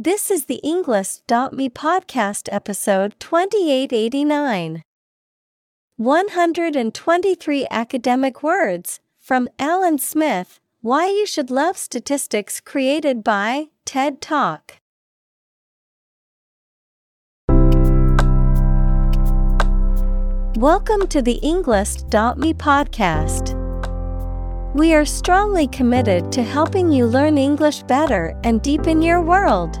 This is the Englist.me podcast episode 2889. 123 academic words from Alan Smith Why You Should Love Statistics created by TED Talk. Welcome to the Englist.me podcast. We are strongly committed to helping you learn English better and deepen your world.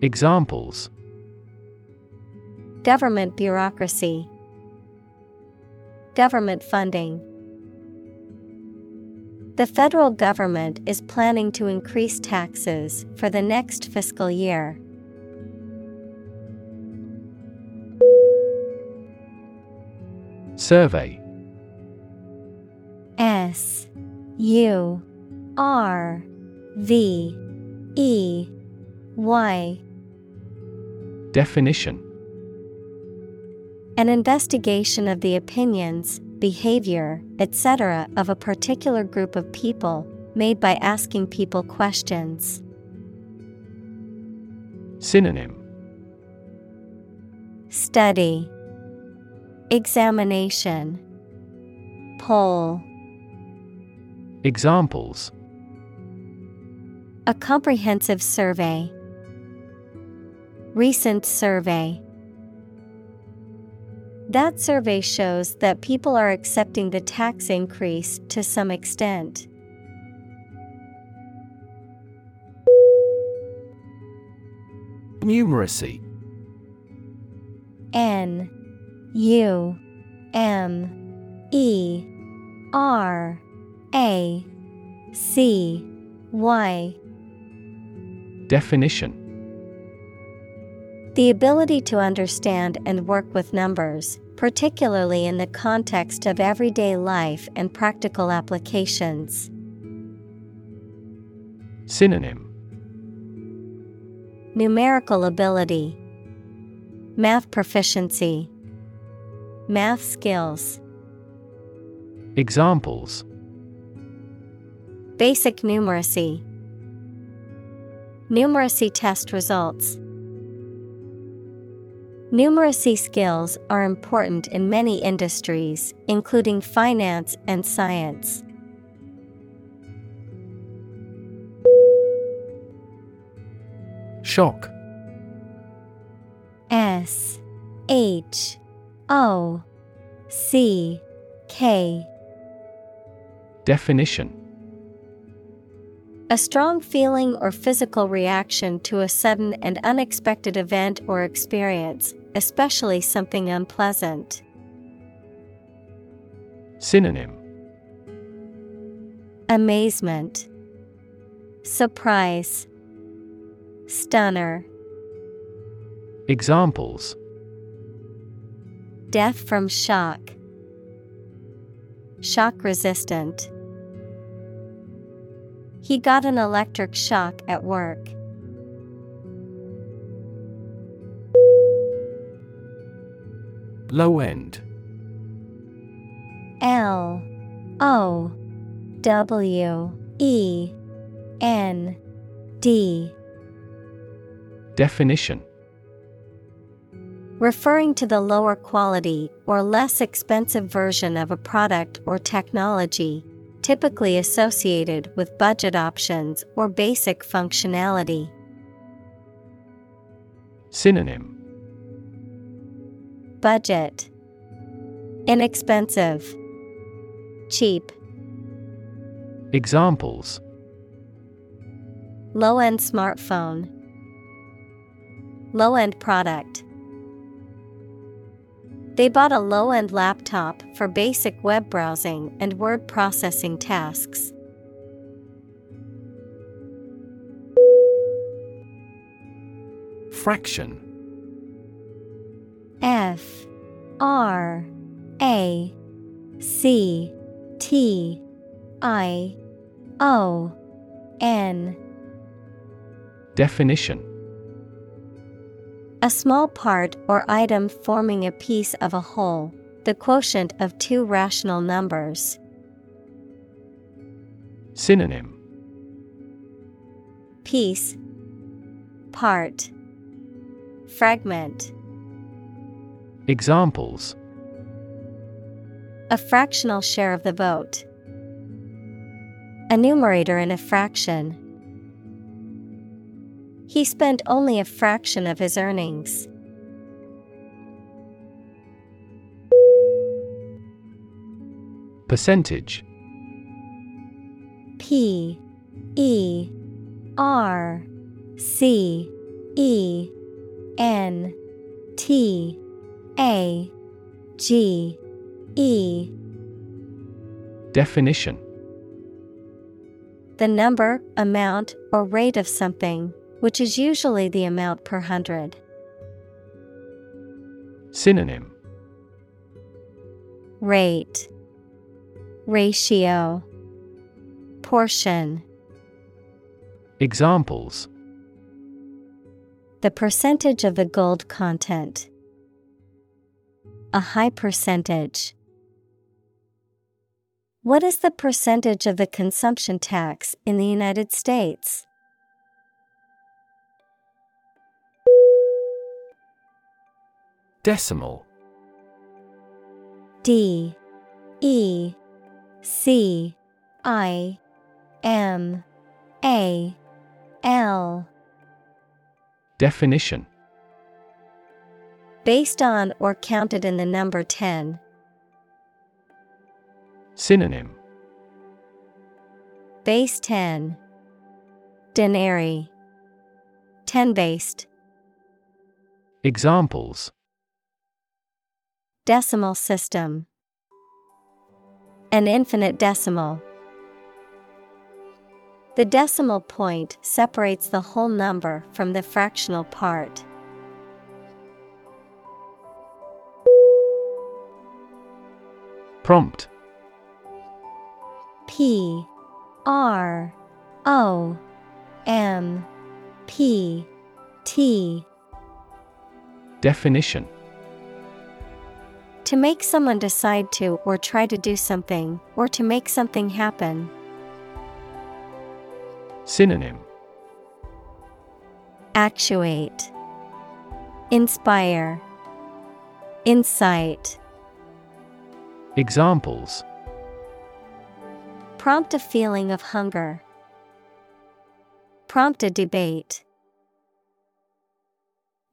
Examples. Government bureaucracy. Government funding. The federal government is planning to increase taxes for the next fiscal year. Survey. S U R V E Y Definition An investigation of the opinions, behavior, etc. of a particular group of people, made by asking people questions. Synonym Study Examination Poll Examples A comprehensive survey. Recent survey. That survey shows that people are accepting the tax increase to some extent. Numeracy N U M E R A C Y Definition The ability to understand and work with numbers, particularly in the context of everyday life and practical applications. Synonym Numerical ability, Math proficiency, Math skills. Examples Basic numeracy. Numeracy test results. Numeracy skills are important in many industries, including finance and science. Shock. S H O C K. Definition A strong feeling or physical reaction to a sudden and unexpected event or experience, especially something unpleasant. Synonym. Amazement, Surprise, Stunner, Examples. Death from shock, Shock resistant. He got an electric shock at work. Low end. L O W E N D Definition Referring to the lower quality or less expensive version of a product or technology, typically associated with budget options or basic functionality. Synonym. Budget. Inexpensive. Cheap. Examples. Low end smartphone. Low end product They bought a low end laptop for basic web browsing and word processing tasks. Fraction. F. R. A. C. T. I. O. N. Definition A small part or item forming a piece of a whole, the quotient of two rational numbers. Synonym Piece Part Fragment Examples A fractional share of the vote. A numerator in a fraction. He spent only a fraction of his earnings. Percentage. P E R C E N T A G E. Definition. The number, amount, or rate of something, which is usually the amount per hundred. Synonym Rate Ratio Portion Examples The percentage of the gold content. A high percentage. What is the percentage of the consumption tax in the United States? Decimal D E C I M A L Definition Based on or counted in the number 10. Synonym Base 10. Denary. 10 based. Examples Decimal system. An infinite decimal. The decimal point separates the whole number from the fractional part. Prompt P R O M P T Definition To make someone decide to or try to do something, or to make something happen. Synonym Actuate, Inspire, Insight. Examples Prompt a feeling of hunger. Prompt a debate.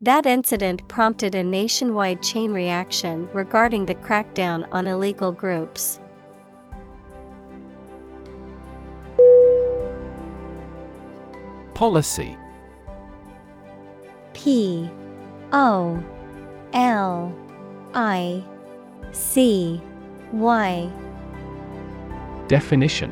That incident prompted a nationwide chain reaction regarding the crackdown on illegal groups. Policy. P. O. L. I. C. Y. Definition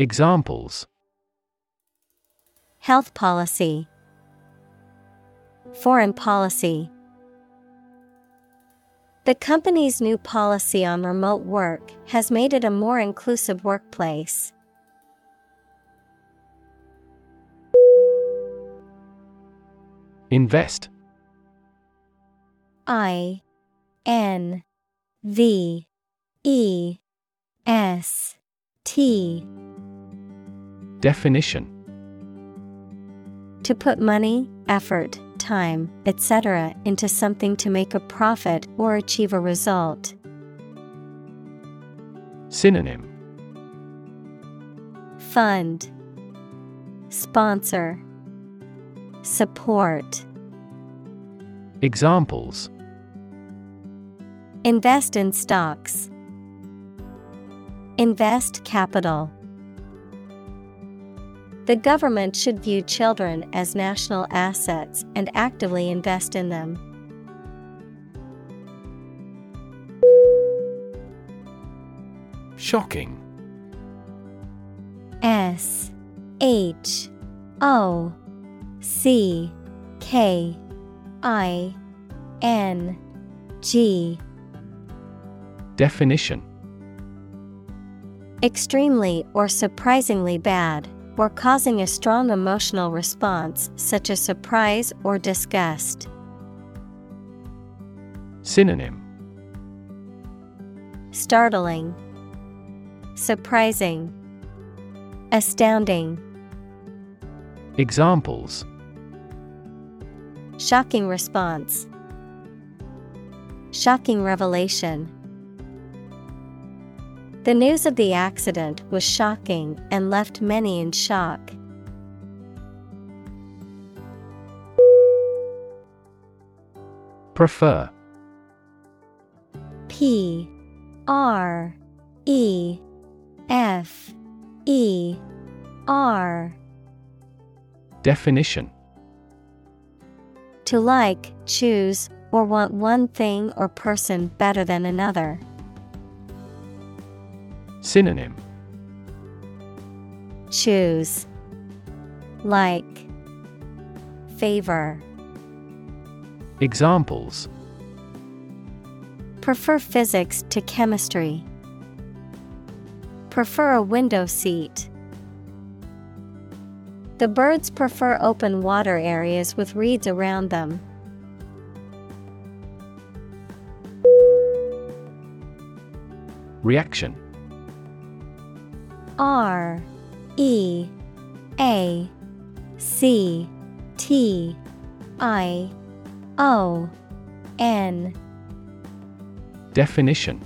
Examples Health policy, Foreign policy. The company's new policy on remote work has made it a more inclusive workplace. Invest I N V E S T Definition To put money, effort, time, etc., into something to make a profit or achieve a result. Synonym Fund, Sponsor, Support. Examples Invest in stocks. Invest capital. The government should view children as national assets and actively invest in them. Shocking. S H O C K I N G. Definition. Extremely or surprisingly bad, or causing a strong emotional response such as surprise or disgust. Synonym Startling, Surprising, Astounding. Examples Shocking response. Shocking revelation. The news of the accident was shocking and left many in shock. Prefer. P. R. E. F. E. R. Definition. To like, choose, or want one thing or person better than another. Synonym Choose, Like, Favor. Examples Prefer physics to chemistry. Prefer a window seat. The birds prefer open water areas with reeds around them. Reaction R E A C T I O N Definition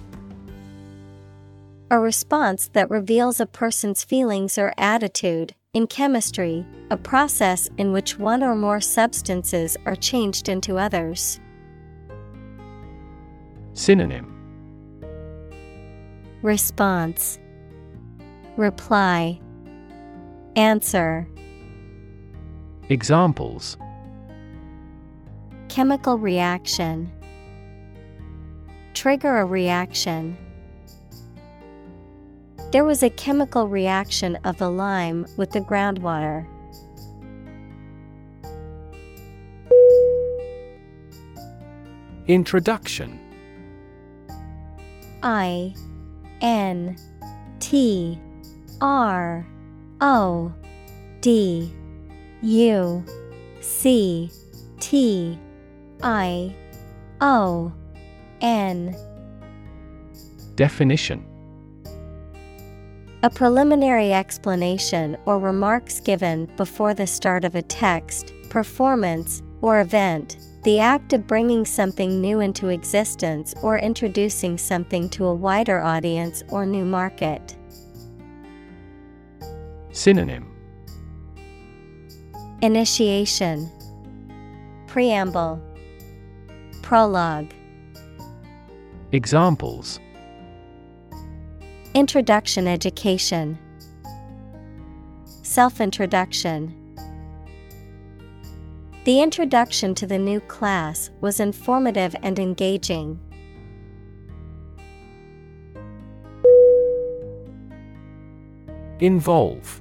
A response that reveals a person's feelings or attitude. In chemistry, a process in which one or more substances are changed into others. Synonym Response Reply. Answer. Examples. Chemical reaction. Trigger a reaction. There was a chemical reaction of the lime with the groundwater. Introduction. I N T R O D U C T I O N Definition A preliminary explanation or remarks given before the start of a text, performance, or event. The act of bringing something new into existence or introducing something to a wider audience or new market. Synonym. Initiation. Preamble. Prologue. Examples. Introduction Education. Self Introduction The introduction to the new class was informative and engaging. Involve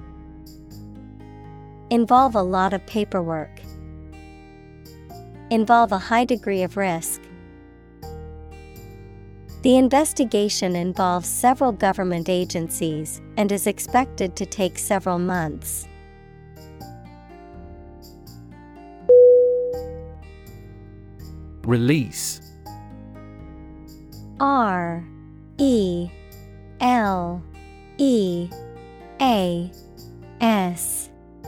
Involve a lot of paperwork. Involve a high degree of risk. The investigation involves several government agencies and is expected to take several months. Release R E L E A S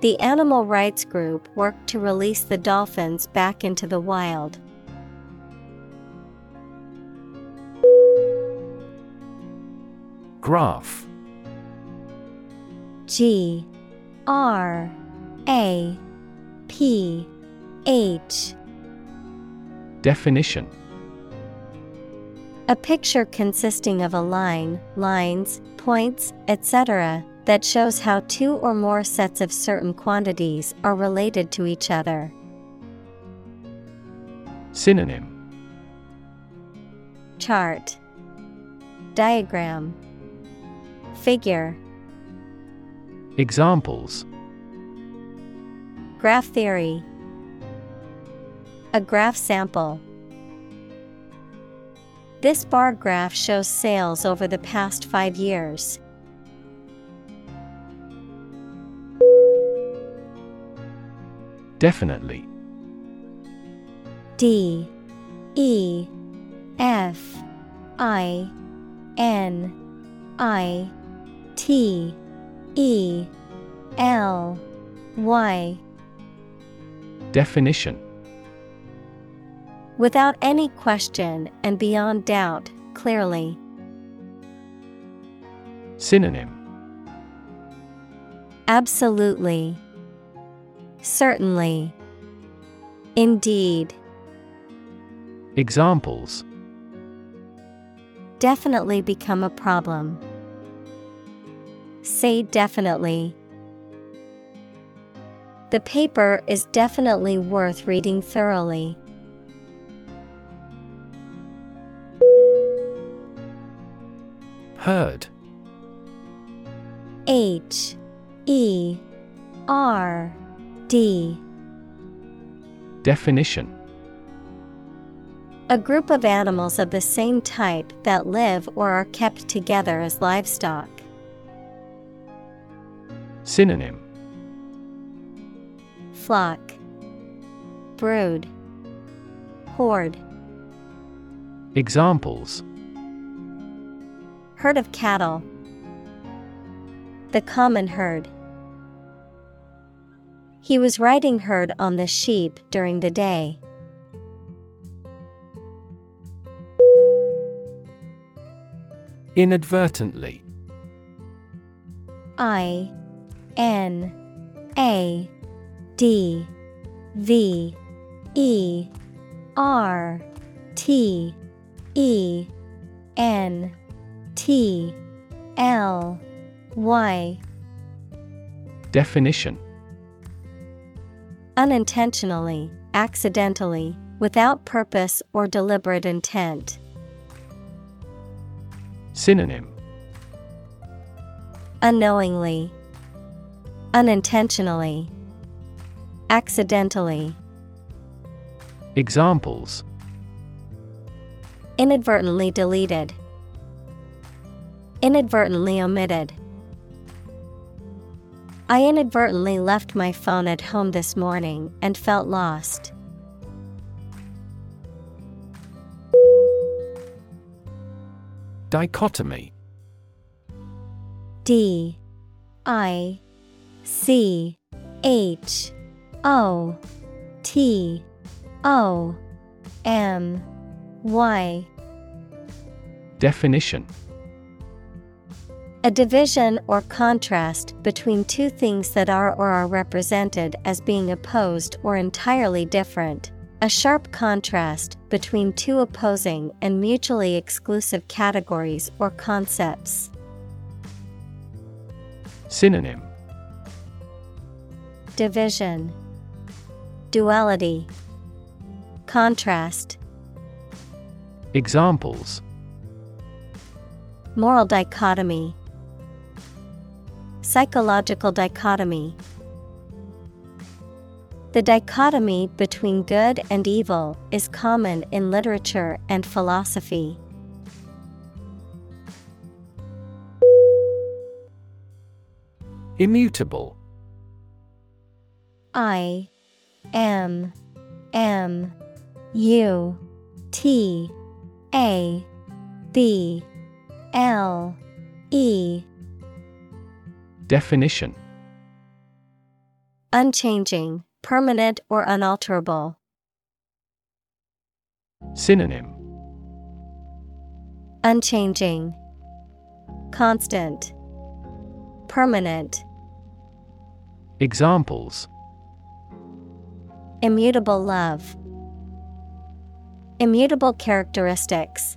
The animal rights group worked to release the dolphins back into the wild. Graph G R A P H Definition A picture consisting of a line, lines, points, etc., that shows how two or more sets of certain quantities are related to each other. Synonym Chart Diagram Figure Examples Graph theory A graph sample. This bar graph shows sales over the past five years. Definitely. D. E. F. I. N. I. T. E. L. Y. Definition. Without any question and beyond doubt, clearly. Synonym. Absolutely. Certainly. Indeed. Examples Definitely become a problem. Say definitely. The paper is definitely worth reading thoroughly. Herd H E R D. Definition. A group of animals of the same type that live or are kept together as livestock. Synonym. Flock. Brood. Horde. Examples. Herd of cattle. The common herd. He was riding herd on the sheep during the day. Inadvertently. I N A D V E R T E N T L Y. Definition Unintentionally, accidentally, without purpose or deliberate intent. Synonym Unknowingly, unintentionally, Accidentally. Examples Inadvertently deleted. Inadvertently omitted. I inadvertently left my phone at home this morning and felt lost. Dichotomy. D. I. C. H. O. T. O. M. Y. Definition A division or contrast between two things that are or are represented as being opposed or entirely different. A sharp contrast between two opposing and mutually exclusive categories or concepts. Synonym. Division. Duality. Contrast. Examples. Moral dichotomy Psychological dichotomy. The dichotomy between good and evil is common in literature and philosophy. Immutable. I M M U T A B L E Definition Unchanging, permanent or unalterable. Synonym Unchanging, Constant, Permanent. Examples Immutable love. Immutable characteristics.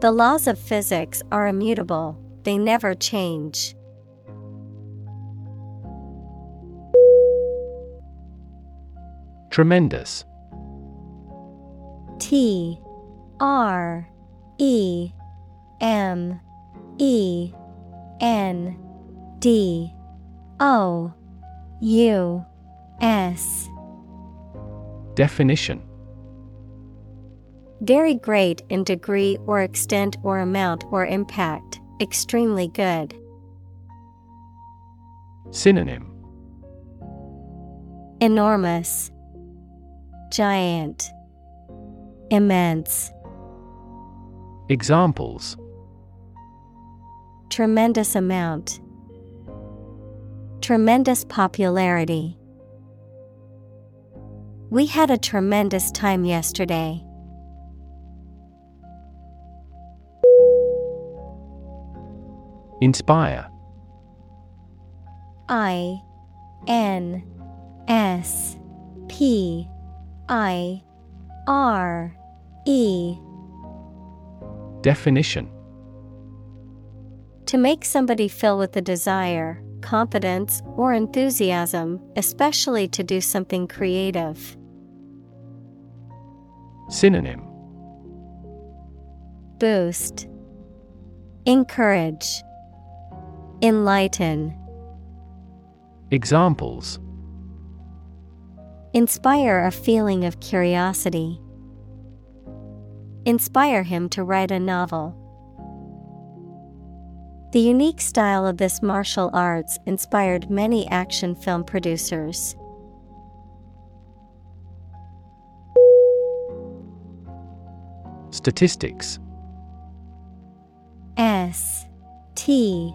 The laws of physics are immutable, they never change. Tremendous. T R E M E N D O U S. Definition. Very great in degree or extent or amount or impact, extremely good. Synonym Enormous, Giant, Immense. Examples Tremendous amount. Tremendous popularity. We had a tremendous time yesterday. Inspire. I N S P I R E. Definition. To make somebody feel with a desire, confidence, or enthusiasm, especially to do something creative. Synonym. Boost, Encourage, Enlighten. Examples Inspire a feeling of curiosity. Inspire him to write a novel. The unique style of this martial arts inspired many action film producers. Statistics S T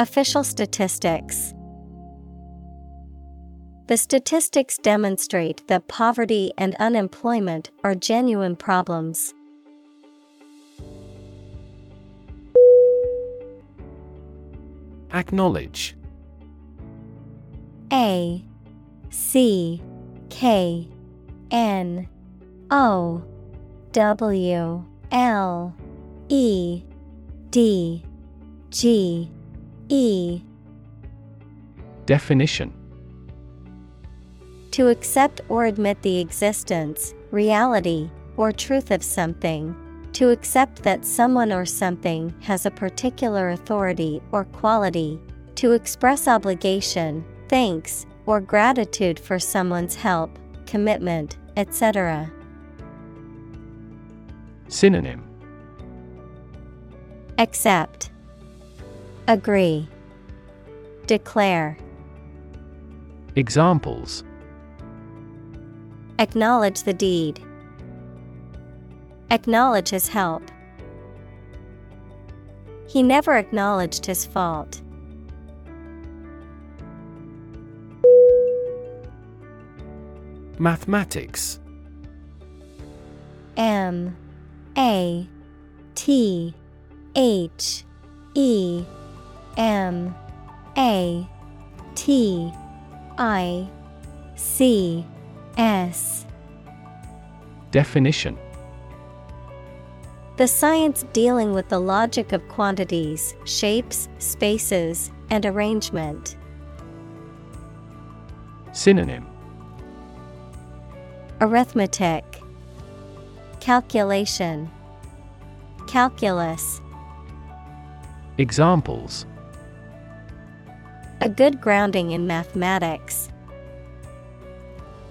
Official statistics. The statistics demonstrate that poverty and unemployment are genuine problems. Acknowledge A C K N O W L E D G E Definition To accept or admit the existence, reality, or truth of something. To accept that someone or something has a particular authority or quality. To express obligation, thanks, or gratitude for someone's help, commitment, etc. Synonym Accept, Agree, Declare. Examples Acknowledge the deed. Acknowledge his help. He never acknowledged his fault. Mathematics M A T H E M A T I C S. Definition. The science dealing with the logic of quantities, shapes, spaces, and arrangement. Synonym. Arithmetic. Calculation. Calculus. Examples A good grounding in mathematics.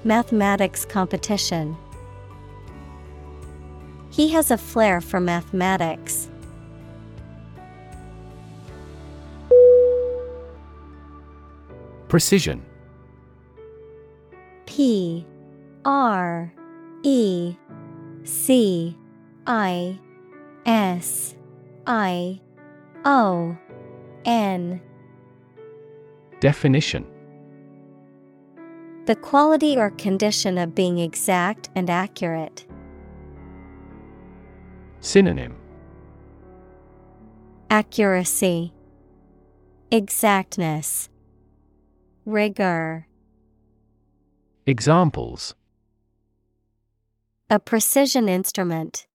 Mathematics competition. He has a flair for mathematics. Precision P R E C I S I O N Definition The quality or condition of being exact and accurate. Synonym Accuracy, Exactness, Rigor. Examples A precision instrument.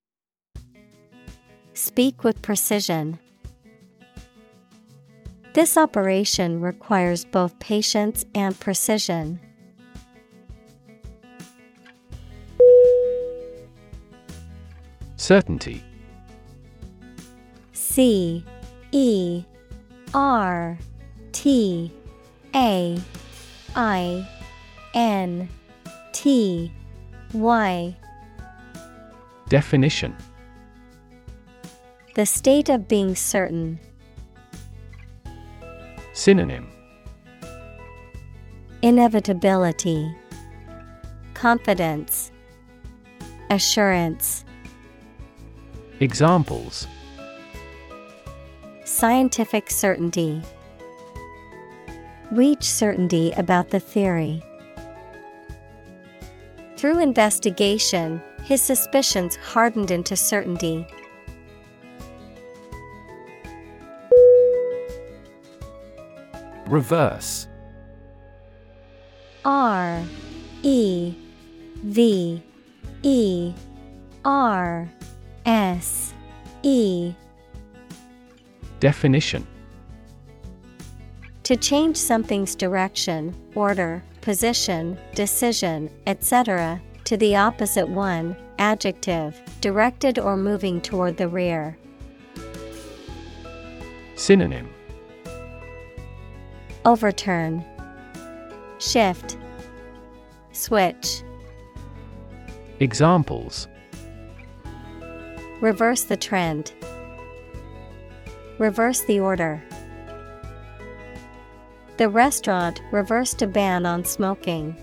Speak with precision. This operation requires both patience and precision. Certainty C E R T A I N T Y Definition The state of being certain. Synonym Inevitability, Confidence, Assurance. Examples Scientific certainty. Reach certainty about the theory. Through investigation, his suspicions hardened into certainty. Reverse R E V E R S E Definition To change something's direction, order, position, decision, etc., to the opposite one, adjective, directed or moving toward the rear. Synonym Overturn, Shift, Switch, Examples. Reverse the trend, Reverse the order. The restaurant reversed a ban on smoking.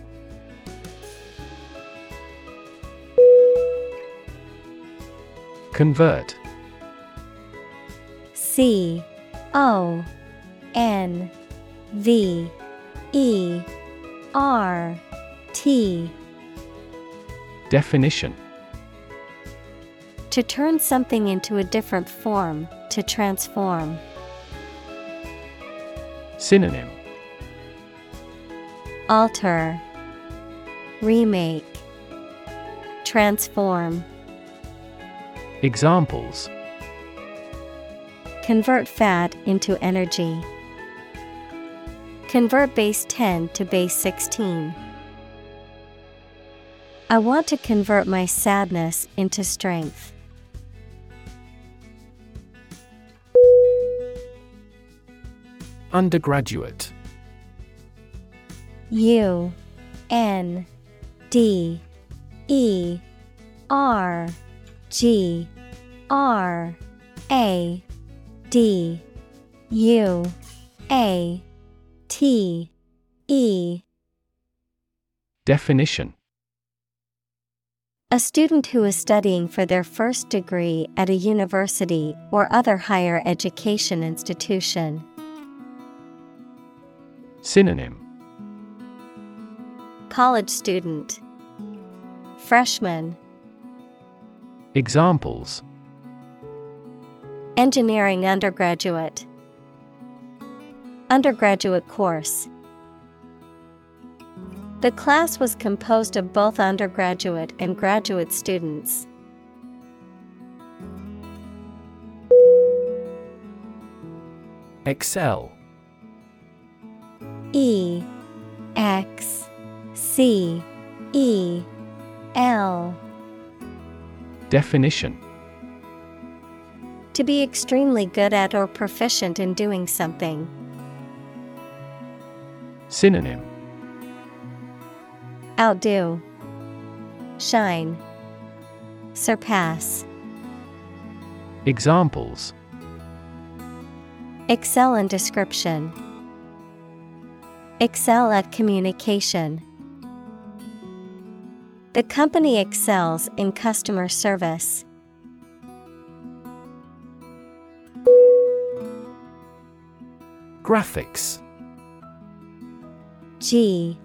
Convert. C O N V E R T Definition To turn something into a different form, to transform. Synonym Alter, Remake, Transform. Examples Convert fat into energy. Convert base 10 to base 16. I want to convert my sadness into strength. Undergraduate U N D E R G R A D U A T E. Definition. A student who is studying for their first degree at a university or other higher education institution. Synonym. College student, Freshman, Examples. Engineering undergraduate, Undergraduate course. The class was composed of both undergraduate and graduate students. Excel E X C E L Definition To be extremely good at or proficient in doing something. Synonym Outdo, Shine, Surpass. Examples Excel in description. Excel at communication. The company excels in customer service. Graphics G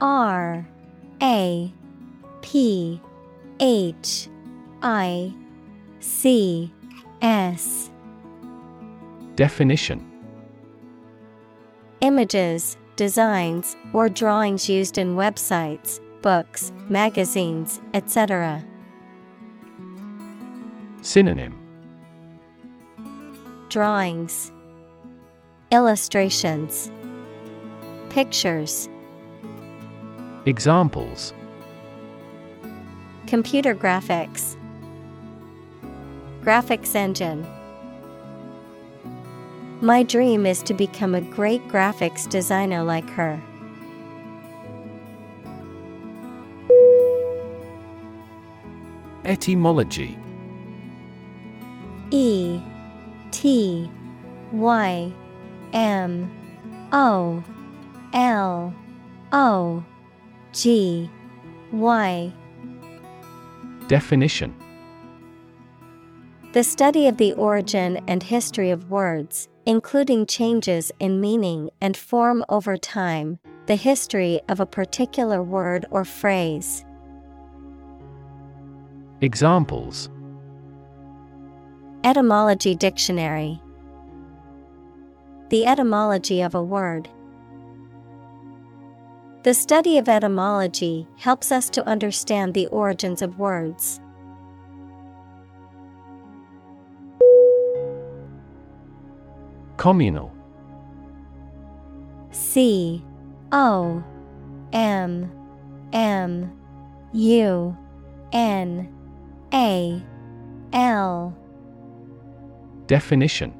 R A P H I C S. Definition. Images, designs, or drawings used in websites, books, magazines, etc. Synonym. Drawings, Illustrations, Pictures, Examples. Computer graphics, Graphics engine. My dream is to become a great graphics designer like her. Etymology. E T Y M O L O G Y Definition The study of the origin and history of words, including changes in meaning and form over time, the history of a particular word or phrase. Examples Etymology Dictionary The etymology of a word. The study of etymology helps us to understand the origins of words. Communal. C O M M U N A L. Definition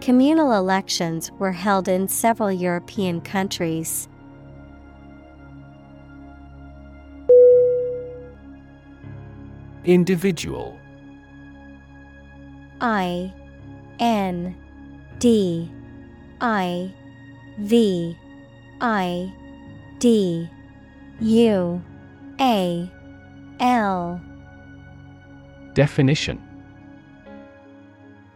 Communal elections were held in several European countries. Individual I N D I V I D U A L. Definition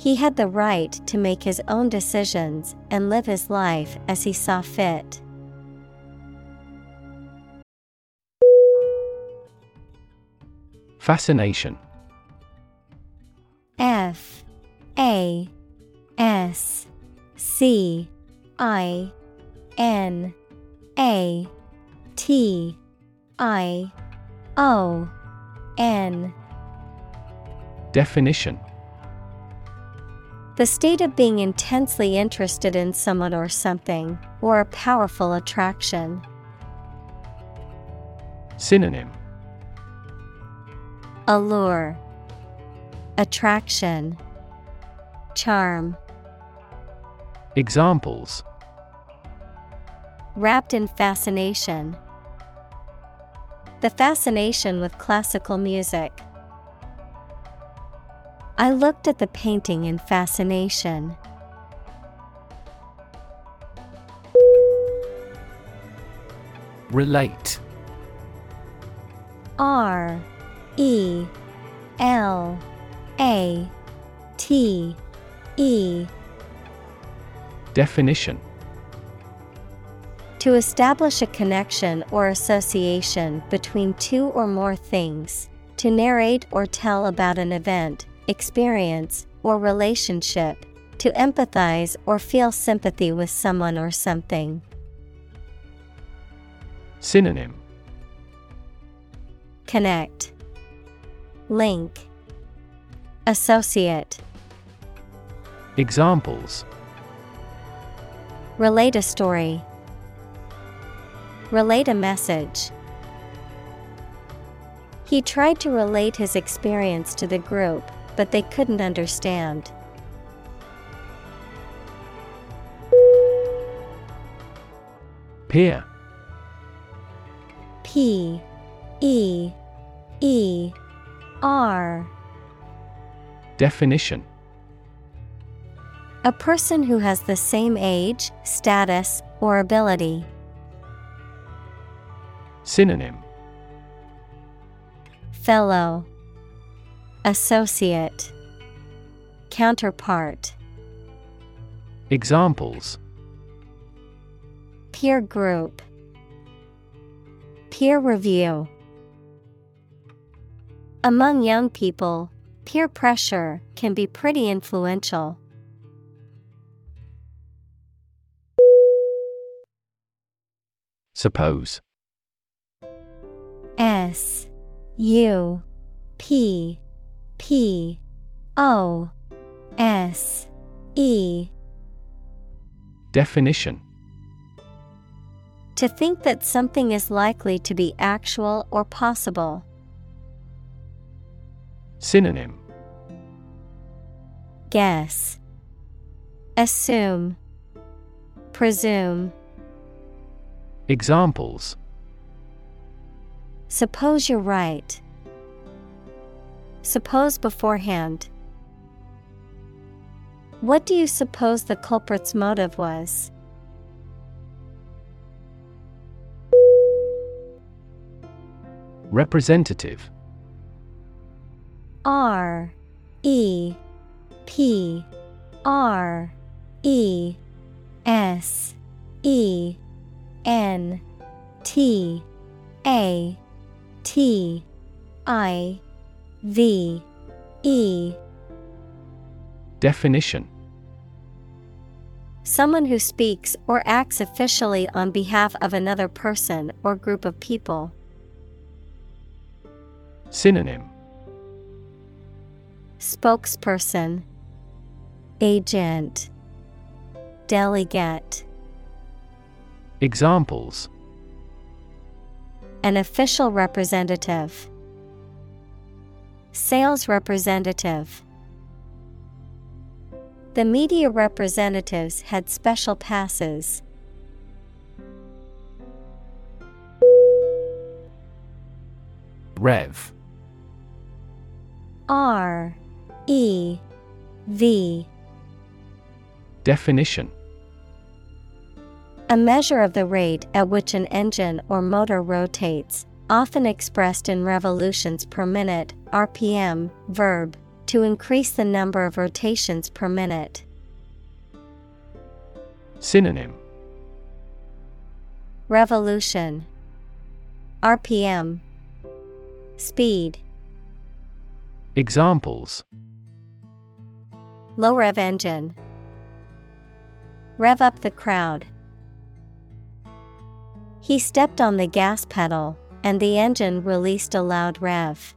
he had the right to make his own decisions and live his life as he saw fit. Fascination. F A S C I N A T I O N. Definition The state of being intensely interested in someone or something, or a powerful attraction. Synonym Allure, Attraction, Charm. Examples Wrapped in fascination. The fascination with classical music. I looked at the painting in fascination. Relate. R E L A T E. Definition. To establish a connection or association between two or more things, to narrate or tell about an event, experience, or relationship, to empathize or feel sympathy with someone or something. Synonym Connect, Link, Associate. Examples Relate a story. Relate a message. He tried to relate his experience to the group, but they couldn't understand. Peer. P E E R. Definition. A person who has the same age, status, or ability. Synonym. Fellow Associate. Counterpart. Examples. Peer group. Peer review. Among young people, peer pressure can be pretty influential. Suppose. S U P P O S E Definition To think that something is likely to be actual or possible. Synonym Guess. Assume. Presume. Examples Suppose you're right. Suppose beforehand. What do you suppose the culprit's motive was? Representative R E P R E S E N T A T I V. E. Definition. Someone who speaks or acts officially on behalf of another person or group of people. Synonym. Spokesperson, Agent, Delegate. Examples. An official representative. Sales representative. The media representatives had special passes. Rev. R. E. V. Definition A measure of the rate at which an engine or motor rotates, often expressed in revolutions per minute, RPM, verb, to increase the number of rotations per minute. Synonym. Revolution. RPM Speed. Examples. Low rev engine. Rev up the crowd. He stepped on the gas pedal, and the engine released a loud rev.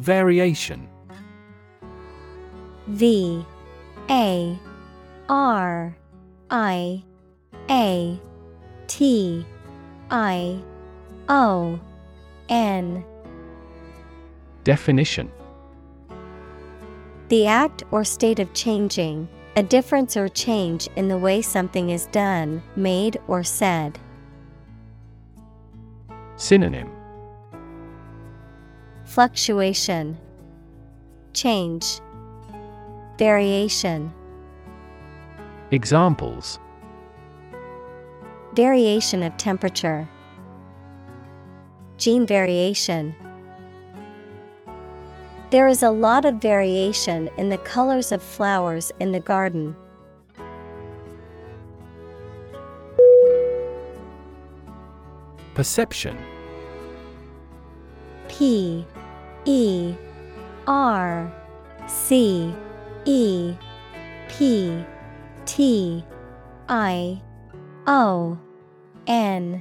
Variation. V A R I A T I O N. Definition. The act or state of changing, a difference or change in the way something is done, made, or said. Synonym Fluctuation, Change, Variation. Examples Variation of temperature, Gene variation. There is a lot of variation in the colors of flowers in the garden. Perception. P E R C E P T I O N.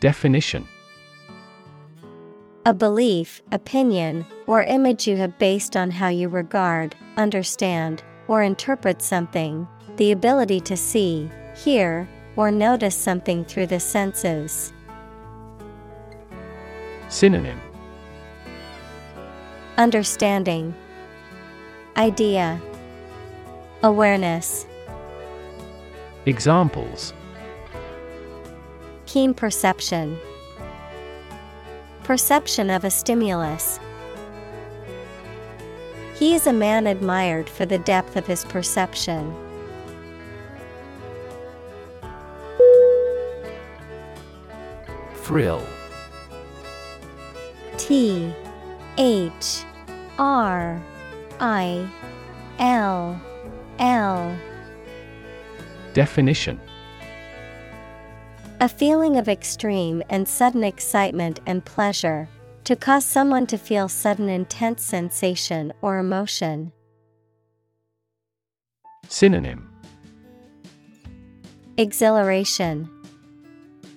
Definition A belief, opinion, or image you have based on how you regard, understand, or interpret something, the ability to see, hear, or notice something through the senses. Synonym. Understanding, Idea, Awareness, Examples. Keen perception, Perception of a stimulus. He is a man admired for the depth of his perception. Thrill T H R I L L Definition A feeling of extreme and sudden excitement and pleasure, to cause someone to feel sudden intense sensation or emotion. Synonym Exhilaration,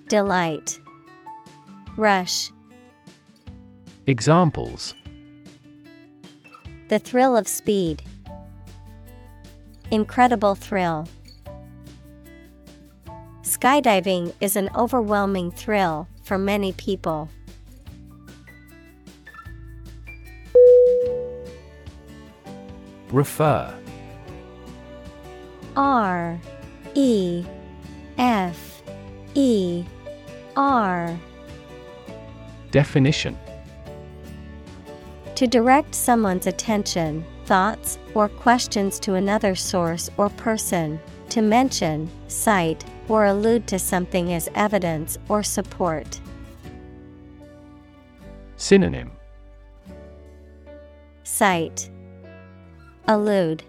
Delight, Rush. Examples The thrill of speed. Incredible thrill. Skydiving is an overwhelming thrill for many people. Refer. R E F E R. Definition. To direct someone's attention, thoughts, or questions to another source or person, to mention, cite, or allude to something as evidence or support. Synonym Cite, Allude,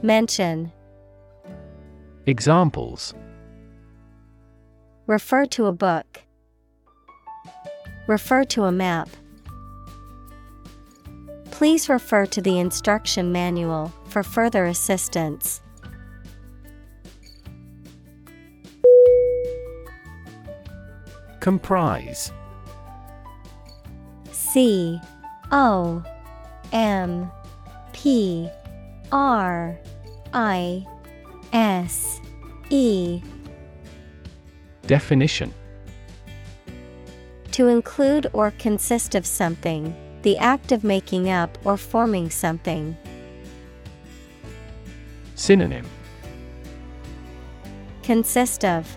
Mention, Examples Refer to a book, Refer to a map. Please refer to the instruction manual for further assistance. Comprise. C O M P R I S E. Definition. To include or consist of something, the act of making up or forming something. Synonym. Consist of,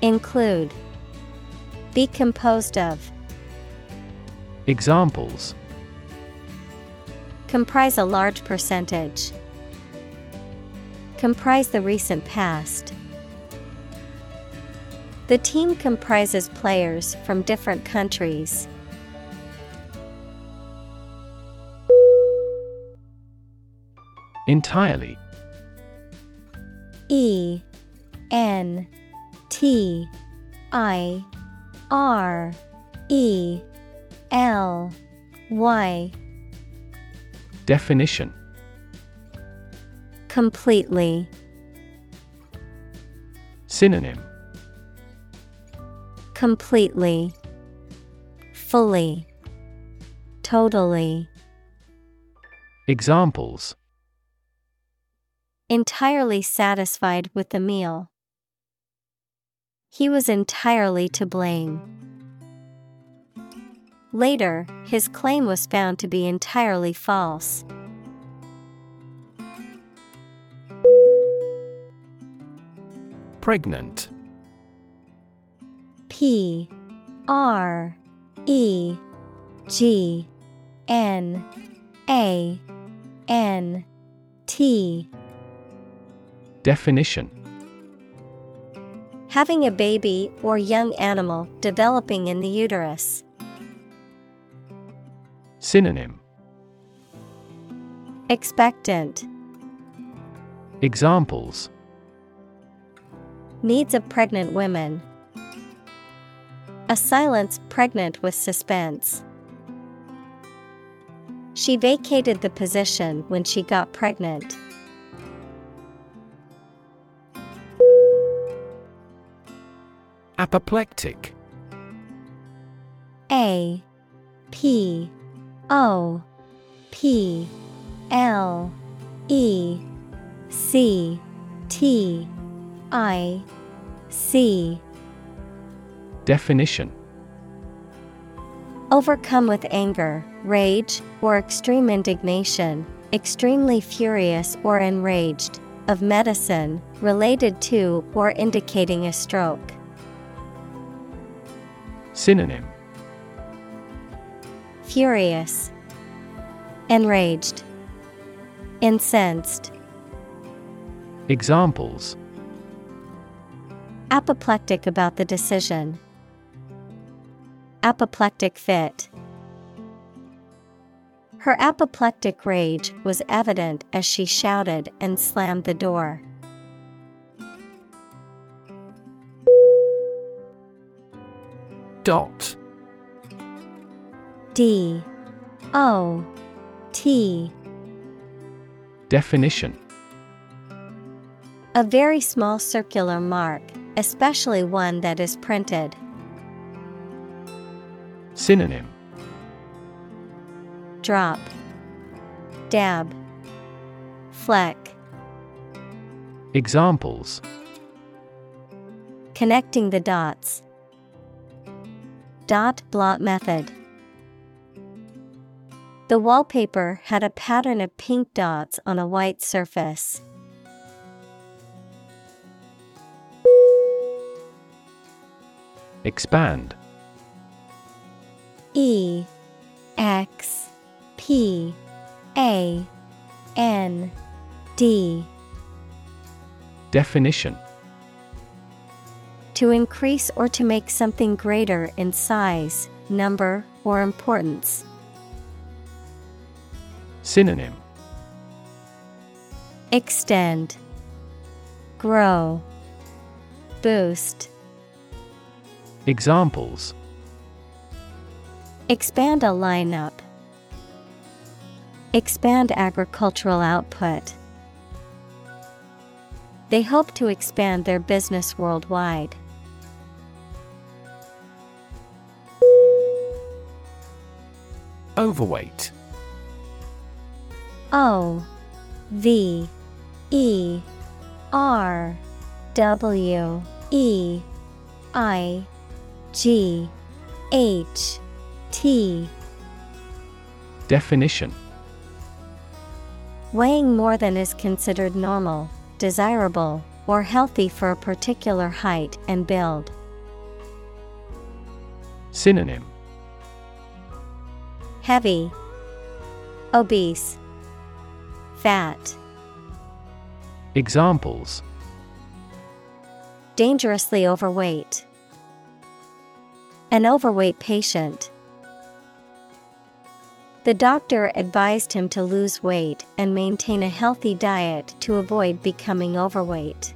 Include, Be composed of, Examples Comprise a large percentage. Comprise the recent past. The team comprises players from different countries. Entirely E N T I R E L Y Definition Completely. Synonym Completely. Fully. Totally. Examples Entirely satisfied with the meal. He was entirely to blame. Later, his claim was found to be entirely false. Pregnant P R E G N A N T Definition Having a baby or young animal developing in the uterus. Synonym Expectant. Examples Needs of pregnant women. A silence pregnant with suspense. She vacated the position when she got pregnant. Apoplectic. A P O P L E C T I C. Definition. Overcome with anger, rage, or extreme indignation, extremely furious or enraged, of medicine, related to or indicating a stroke. Synonym Furious, Enraged, Incensed. Examples Apoplectic about the decision. Apoplectic fit. Her apoplectic rage was evident as she shouted and slammed the door. Dot. D. O. T. Definition. A very small circular mark, especially one that is printed. Synonym. Drop, Dab, Fleck. Examples. Connecting the dots. Dot blot method. The wallpaper had a pattern of pink dots on a white surface. Expand E X P A N D Definition To increase or to make something greater in size, number, or importance. Synonym Extend, Grow, Boost. Examples Expand a lineup. Expand agricultural output. They hope to expand their business worldwide. Overweight. O V E R W E I G H T. Definition. Weighing more than is considered normal, desirable, or healthy for a particular height and build. Synonym Heavy, Obese, Fat. Examples Dangerously overweight. An overweight patient. The doctor advised him to lose weight and maintain a healthy diet to avoid becoming overweight.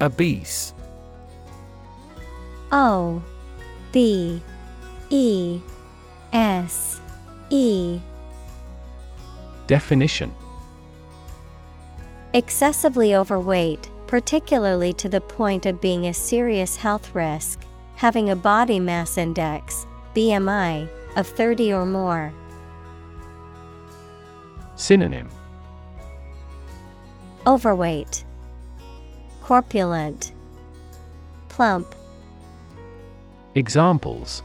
Obese O B E S E. Definition. Excessively overweight, particularly to the point of being a serious health risk, having a body mass index, BMI, of 30 or more. Synonym. Overweight, Corpulent, Plump, Examples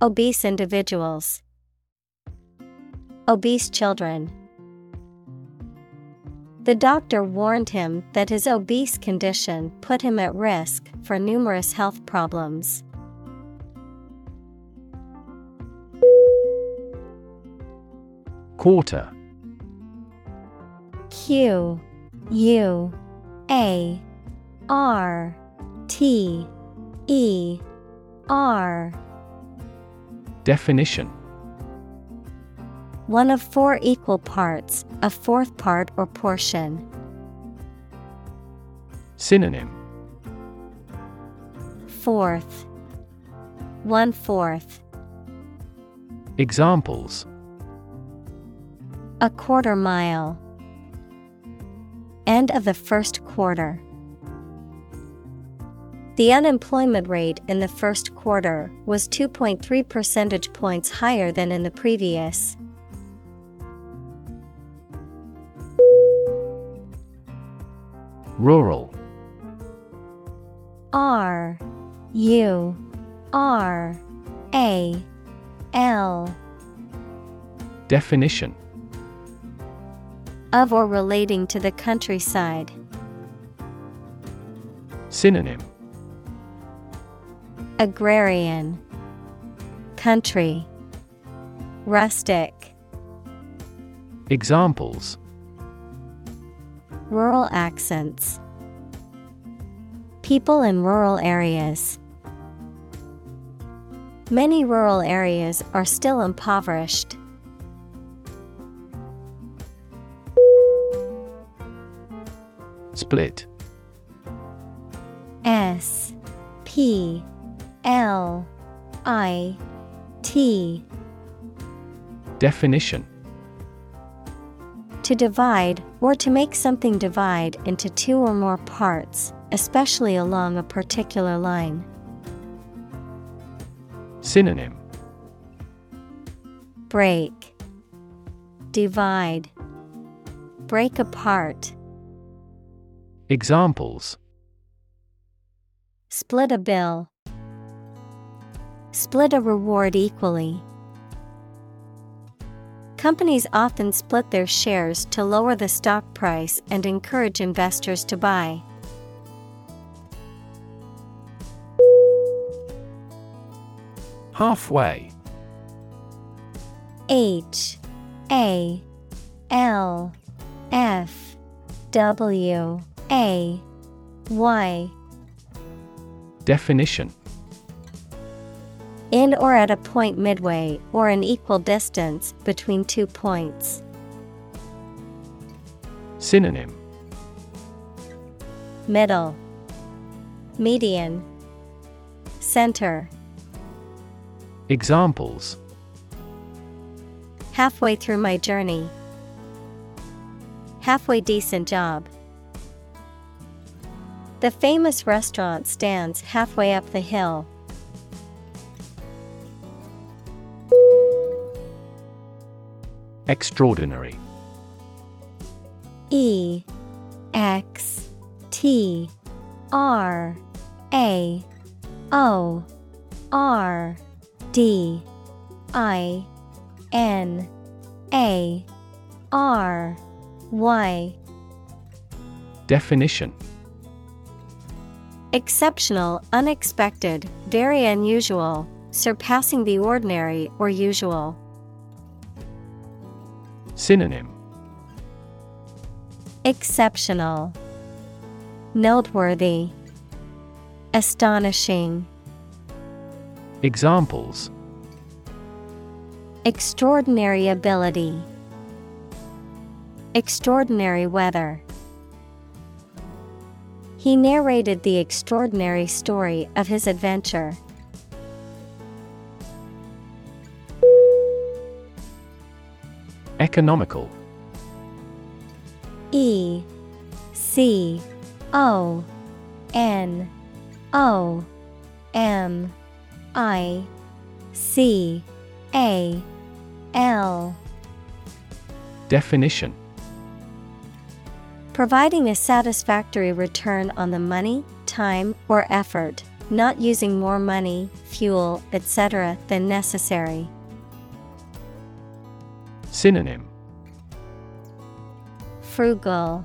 Obese individuals, Obese children. The doctor warned him that his obese condition put him at risk for numerous health problems. Quarter Q U A R T E R Definition One of four equal parts, a fourth part or portion. Synonym Fourth. One fourth. Examples A quarter mile. End of the first quarter. The unemployment rate in the first quarter was 2.3 percentage points higher than in the previous. Rural R U R A L Definition of or relating to the countryside. Synonym Agrarian Country Rustic Examples Rural accents People in rural areas. Many rural areas are still impoverished. Split S P L I T. Definition. To divide, or to make something divide into two or more parts, especially along a particular line. Synonym. Break, Divide, Break apart, Examples. Split a bill, Split a reward equally. Companies often split their shares to lower the stock price and encourage investors to buy. Halfway. H. A. L. F. W. A. Y. Definition In or at a point midway or an equal distance between two points. Synonym Middle Median Center Examples Halfway through my journey. Halfway decent job. The famous restaurant stands halfway up the hill. Extraordinary. E X T R A O R D I N A R Y. Definition. Exceptional, unexpected, very unusual, surpassing the ordinary or usual. Synonym Exceptional, Noteworthy, Astonishing. Examples Extraordinary ability, Extraordinary weather. He narrated the extraordinary story of his adventure. Economical E C O N O M I C A L Definition Providing a satisfactory return on the money, time, or effort, not using more money, fuel, etc. than necessary. Synonym Frugal,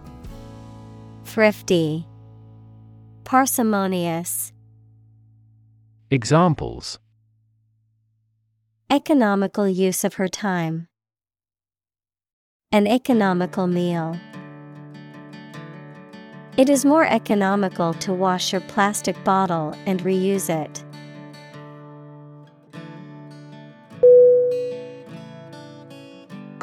Thrifty, Parsimonious. Examples Economical use of her time. An economical meal. It is more economical to wash your plastic bottle and reuse it.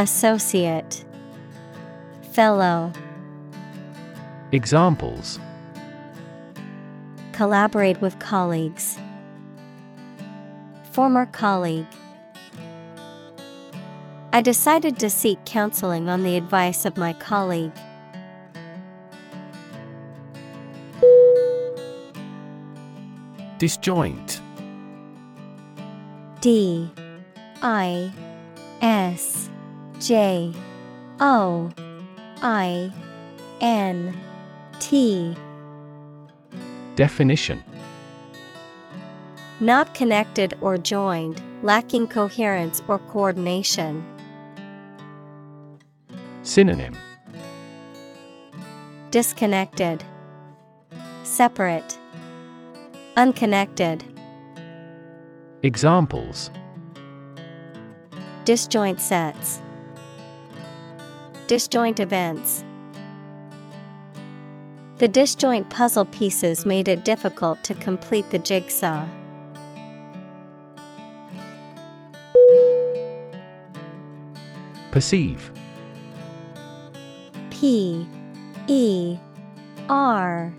Associate Fellow Examples Collaborate with colleagues. Former colleague. I decided to seek counseling on the advice of my colleague. Disjoint D I S J O I N T Definition Not connected or joined, lacking coherence or coordination. Synonym Disconnected, Separate, Unconnected. Examples Disjoint sets. Disjoint events. The disjoint puzzle pieces made it difficult to complete the jigsaw. Perceive P E R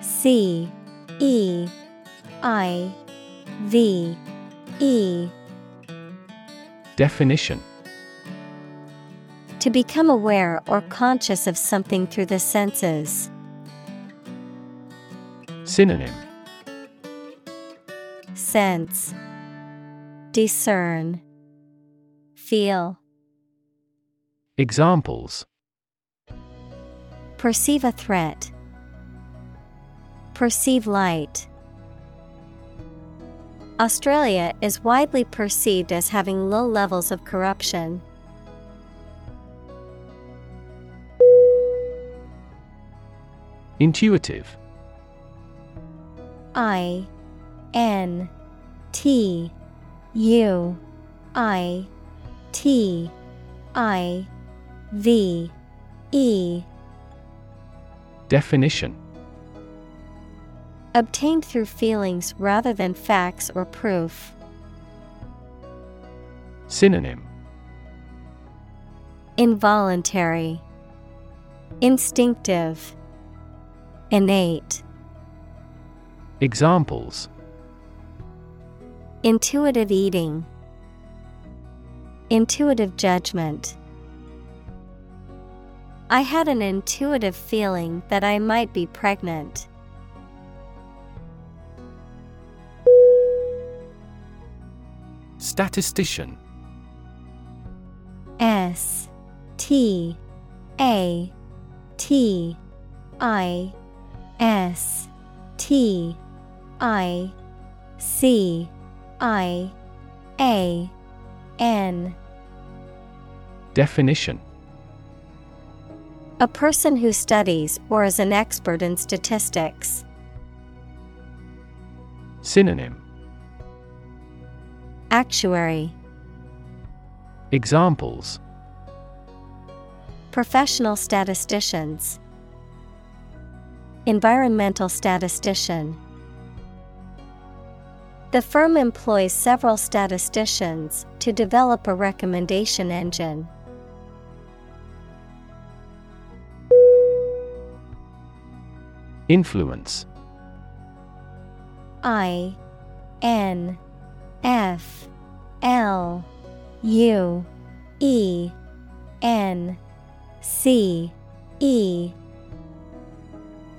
C E I V E Definition To become aware or conscious of something through the senses. Synonym Sense Discern Feel Examples Perceive a threat. Perceive light. Australia is widely perceived as having low levels of corruption. Intuitive. I N T U I T I V E. Definition. Obtained through feelings rather than facts or proof. Synonym. Involuntary, Instinctive, Innate, Examples Intuitive eating, Intuitive judgment. I had an intuitive feeling that I might be pregnant. Statistician S T A T I S T I C I A N. Definition. A person who studies or is an expert in statistics. Synonym. Actuary. Examples. Professional statisticians Environmental statistician The firm employs several statisticians to develop a recommendation engine. Influence I N F L U E N C E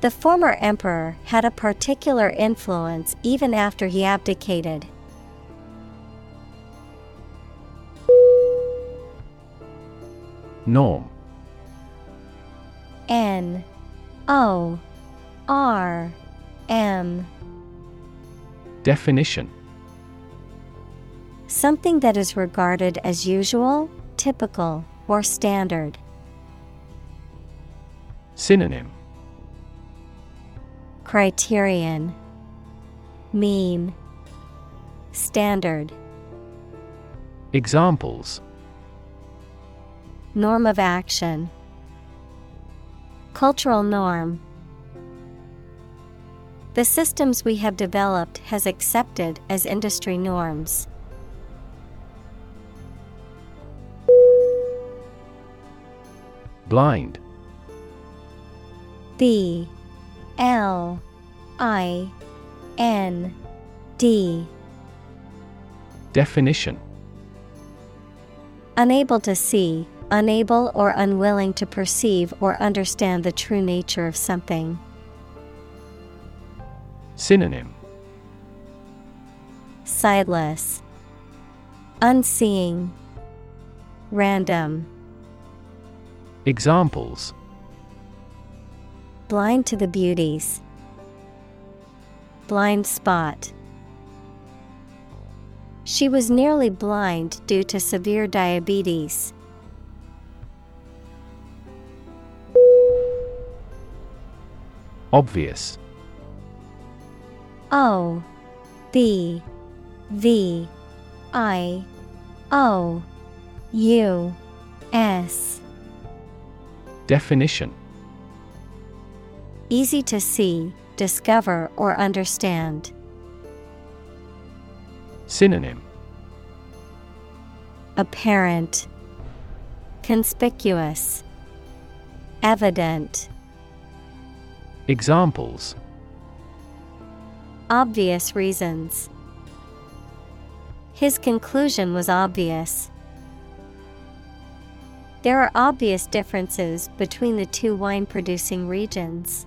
The former emperor had a particular influence even after he abdicated. Norm N O R M Definition Something that is regarded as usual, typical, or standard. Synonym Criterion Mean Standard. Examples. Norm of action. Cultural norm. The systems we have developed has accepted as industry norms. Blind. B L I N D. Definition. Unable to see, unable or unwilling to perceive or understand the true nature of something. Synonym. Sightless, Unseeing, Random, Examples Blind to the beauties, Blind spot. She was nearly blind due to severe diabetes. Obvious O B V I O U S Definition Easy to see, discover, or understand. Synonym Apparent, Conspicuous, Evident. Examples Obvious reasons. His conclusion was obvious. There are obvious differences between the two wine producing regions.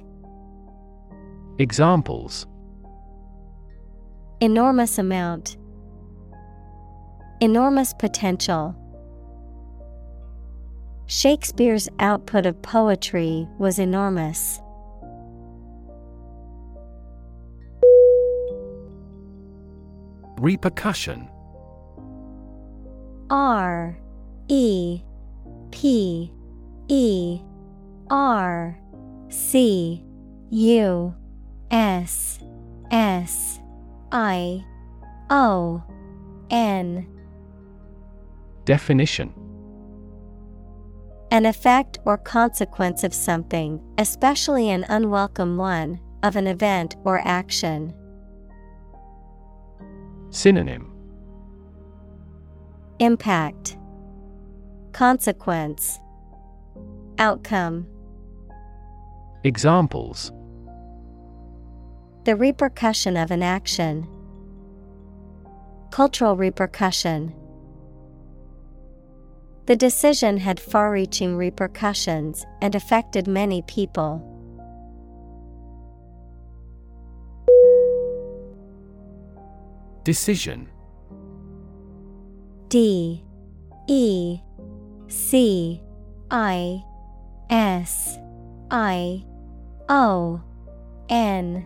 Examples Enormous amount, Enormous potential. Shakespeare's output of poetry was enormous. Repercussion R E P E R C U S S I O N. Definition. An effect or consequence of something, especially an unwelcome one, of an event or action. Synonym. Impact. Consequence. Outcome. Examples The repercussion of an action. Cultural repercussion. The decision had far reaching repercussions and affected many people. Decision. D. E. C. I. S. I. O. N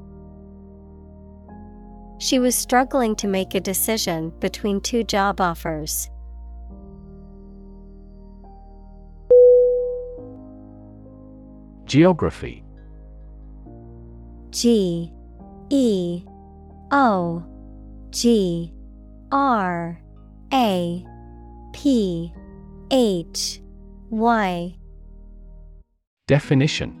She was struggling to make a decision between two job offers. Geography. G E O G R A P H Y. Definition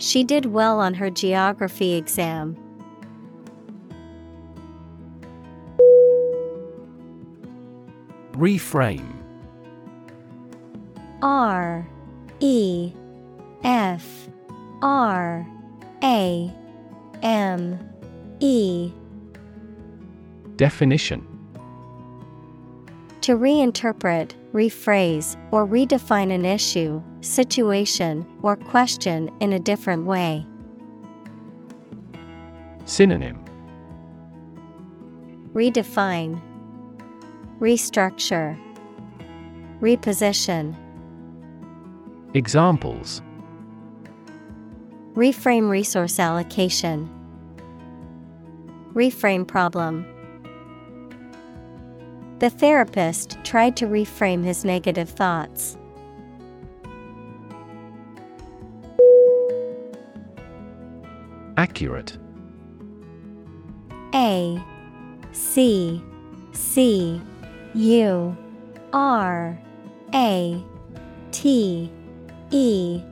She did well on her geography exam. Reframe. R E F R A M E. Definition. To reinterpret, rephrase, or redefine an issue, situation, or question in a different way. Synonym Redefine, Restructure, Reposition. Examples Reframe resource allocation. Reframe problem. The therapist tried to reframe his negative thoughts. Accurate. A C C U R A T E.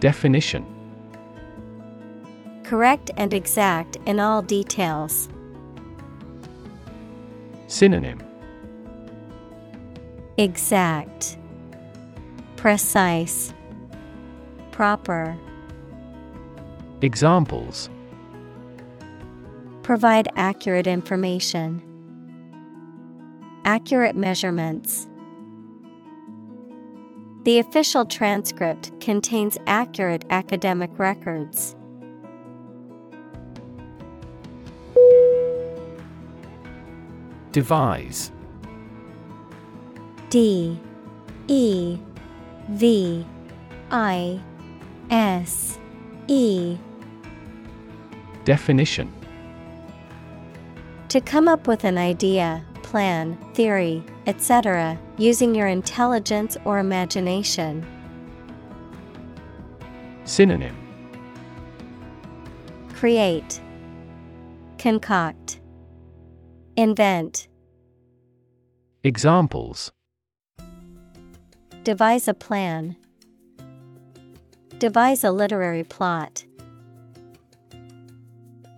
Definition. Correct and exact in all details. Synonym. Exact, Precise, Proper. Examples. Provide accurate information. Accurate measurements. The official transcript contains accurate academic records. Devise. D. E. V. I. S. E Definition To come up with an idea, plan, theory, etc., using your intelligence or imagination. Synonym Create, Concoct, Invent, Examples Devise a plan, Devise a literary plot.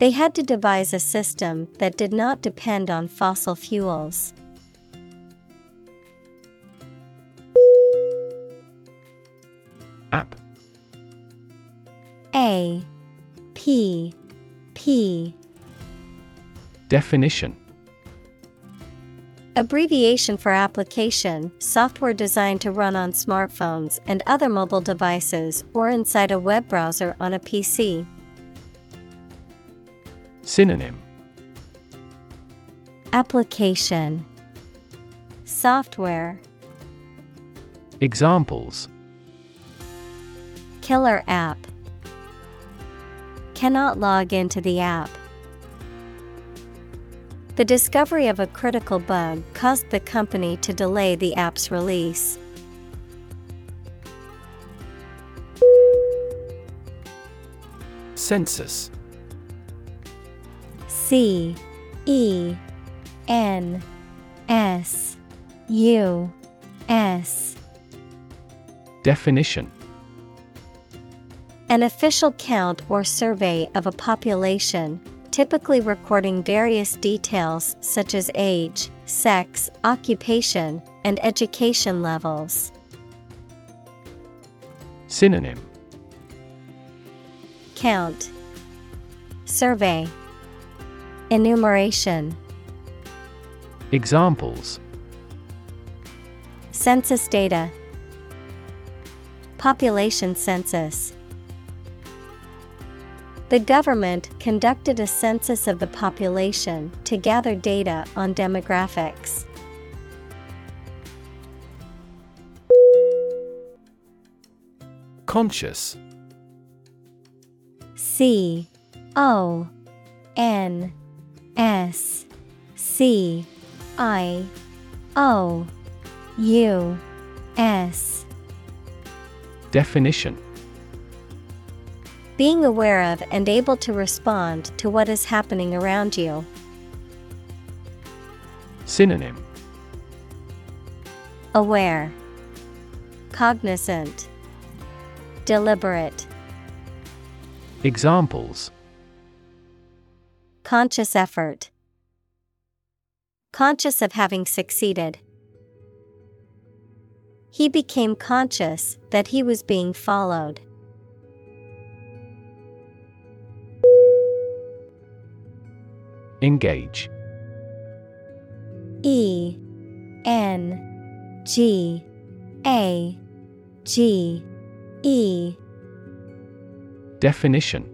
They had to devise a system that did not depend on fossil fuels. App. A. P. P. Definition. Abbreviation for application, software designed to run on smartphones and other mobile devices or inside a web browser on a PC. Synonym. Application. Software. Examples. Killer app. Cannot log into the app. The discovery of a critical bug caused the company to delay the app's release. Census C E N S U S. Definition. An official count or survey of a population, typically recording various details such as age, sex, occupation, and education levels. Synonym. Count. Survey Enumeration. Examples. Census data. Population census. The government conducted a census of the population to gather data on demographics. Conscious. C O N S C I O U S. Definition. Being aware of and able to respond to what is happening around you. Synonym. Aware, Cognizant, Deliberate, Examples Conscious effort, Conscious of having succeeded. He became conscious that he was being followed. Engage E N G A G E Definition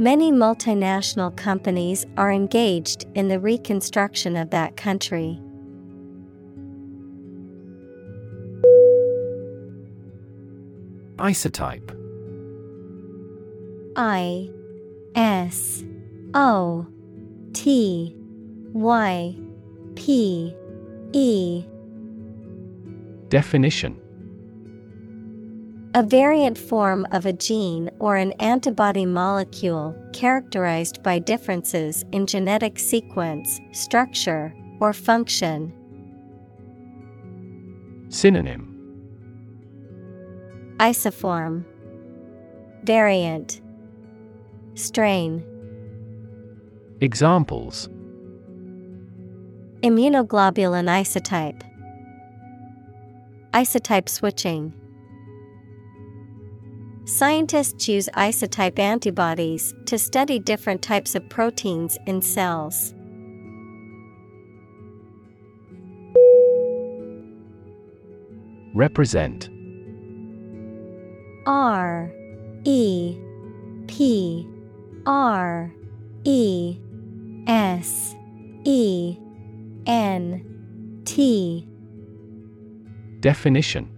Many multinational companies are engaged in the reconstruction of that country. Isotype. I S O T Y P E. Definition A variant form of a gene or an antibody molecule characterized by differences in genetic sequence, structure, or function. Synonym Isoform Variant Strain Examples Immunoglobulin isotype. Isotype switching. Scientists use isotype antibodies to study different types of proteins in cells. Represent. R E P R E S E N T. Definition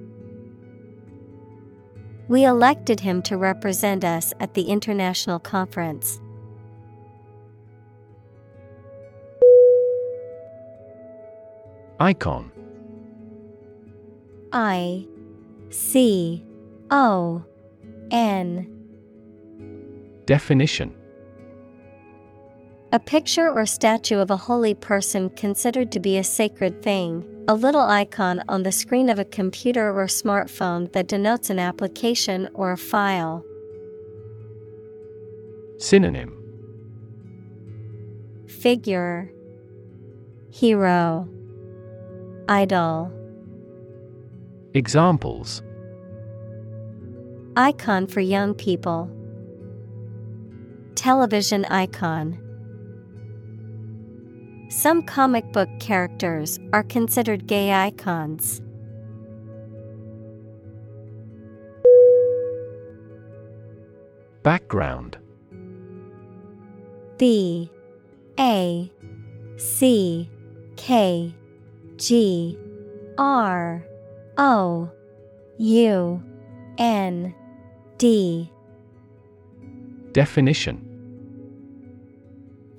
We elected him to represent us at the international conference. Icon. I C O N. Definition. A picture or statue of a holy person considered to be a sacred thing, a little icon on the screen of a computer or smartphone that denotes an application or a file. Synonym Figure Hero Idol Examples Icon for young people. Television icon. Some comic book characters are considered gay icons. Background. B. A. C. K. G. R. O. U. N. D. Definition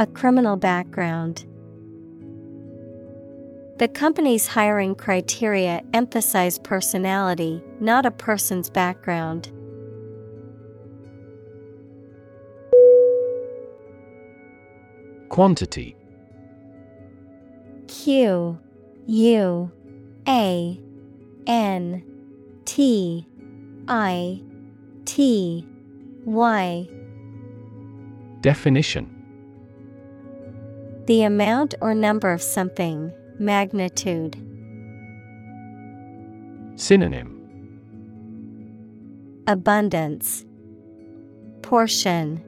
A criminal background. The company's hiring criteria emphasize personality, not a person's background. Quantity Q U A N T I T Y Definition The amount or number of something, magnitude. Synonym. Abundance. Portion.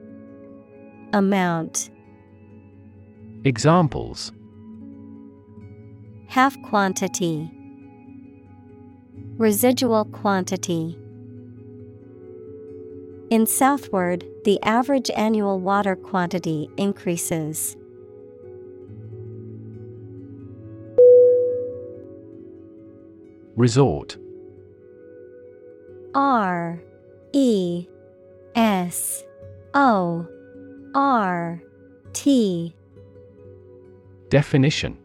Amount. Examples. Half quantity. Residual quantity. In southward, the average annual water quantity increases. Resort R E S O R T Definition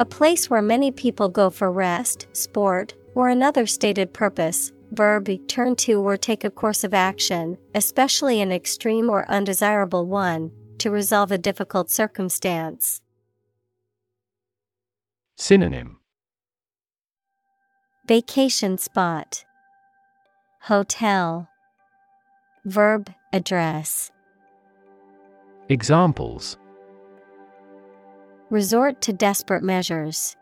A place where many people go for rest, sport, or another stated purpose. Verb turn to or take a course of action, especially an extreme or undesirable one, to resolve a difficult circumstance. Synonym Vacation spot. Hotel. Verb address. Examples Resort to desperate measures.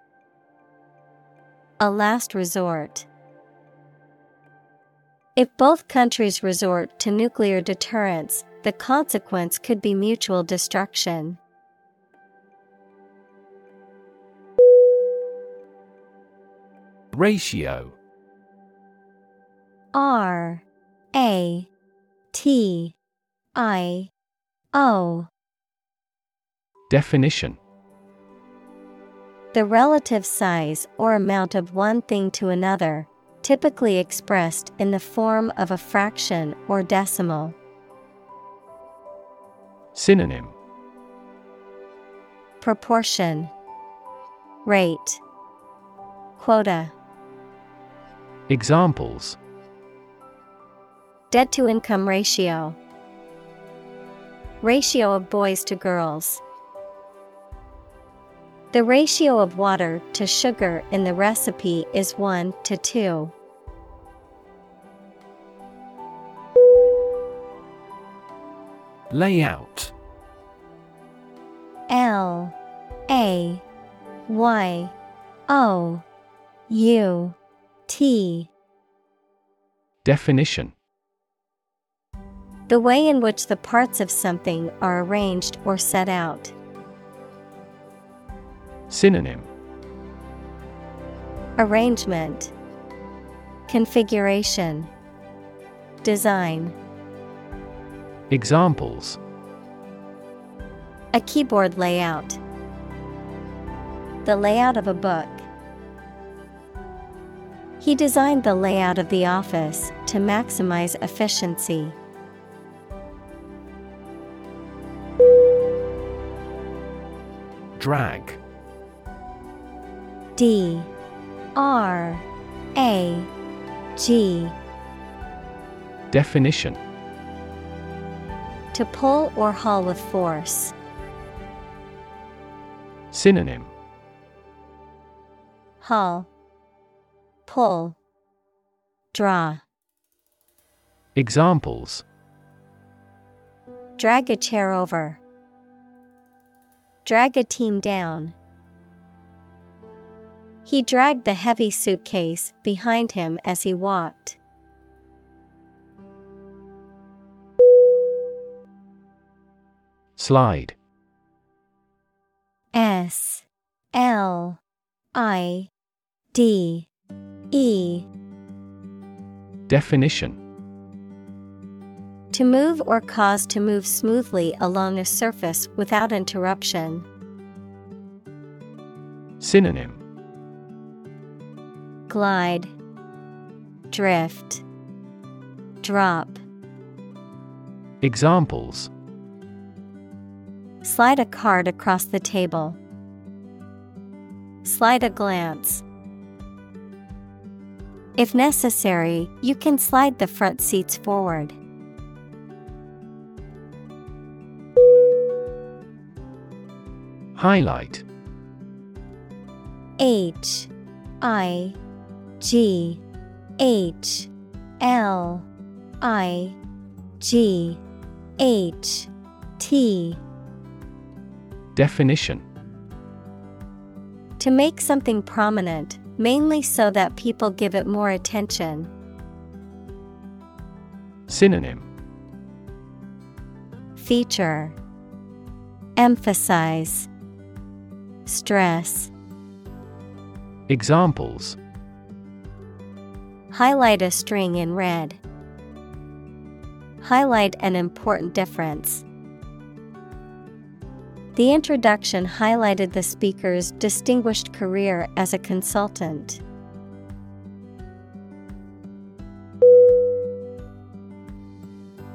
A last resort. If both countries resort to nuclear deterrence, the consequence could be mutual destruction. Ratio. R A T I O. Definition. The relative size or amount of one thing to another, typically expressed in the form of a fraction or decimal. Synonym. Proportion. Rate. Quota Examples Debt to income ratio Ratio of boys to girls. The ratio of water to sugar in the recipe is 1 to 2. Layout L A Y O U T. Definition. The way in which the parts of something are arranged or set out. Synonym. Arrangement. Configuration. Design. Examples. A keyboard layout. The layout of a book. He designed the layout of the office to maximize efficiency. Drag. D. R. A. G. Definition. To pull or haul with force. Synonym. Haul, pull, draw. Examples Drag a chair over. Drag a team down. He dragged the heavy suitcase behind him as he walked. Slide S L I D E Definition To move or cause to move smoothly along a surface without interruption. Synonym Glide, Drift, Drop. Examples Slide a card across the table. Slide a glance. If necessary, you can slide the front seats forward. Highlight. H I G H L I G H T. Definition. To make something prominent, mainly so that people give it more attention. Synonym Feature Emphasize Stress Examples Highlight a string in red. Highlight an important difference. The introduction highlighted the speaker's distinguished career as a consultant.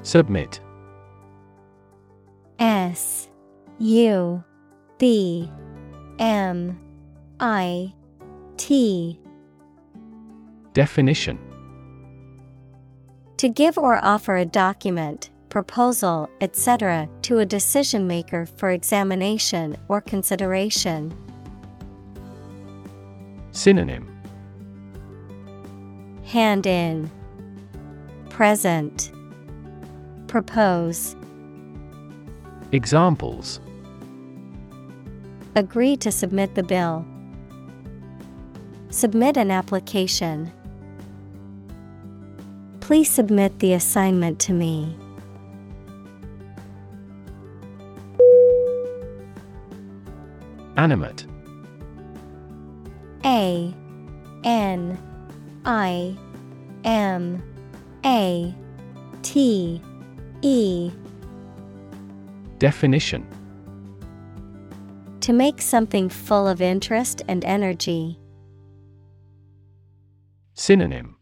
Submit. S U B M I T. Definition. To give or offer a document, proposal, etc., to a decision maker for examination or consideration. Synonym Hand in, present, propose, Examples agree to submit the bill, submit an application. Please submit the assignment to me. Animate. A N I M A T E. Definition. To make something full of interest and energy. Synonym.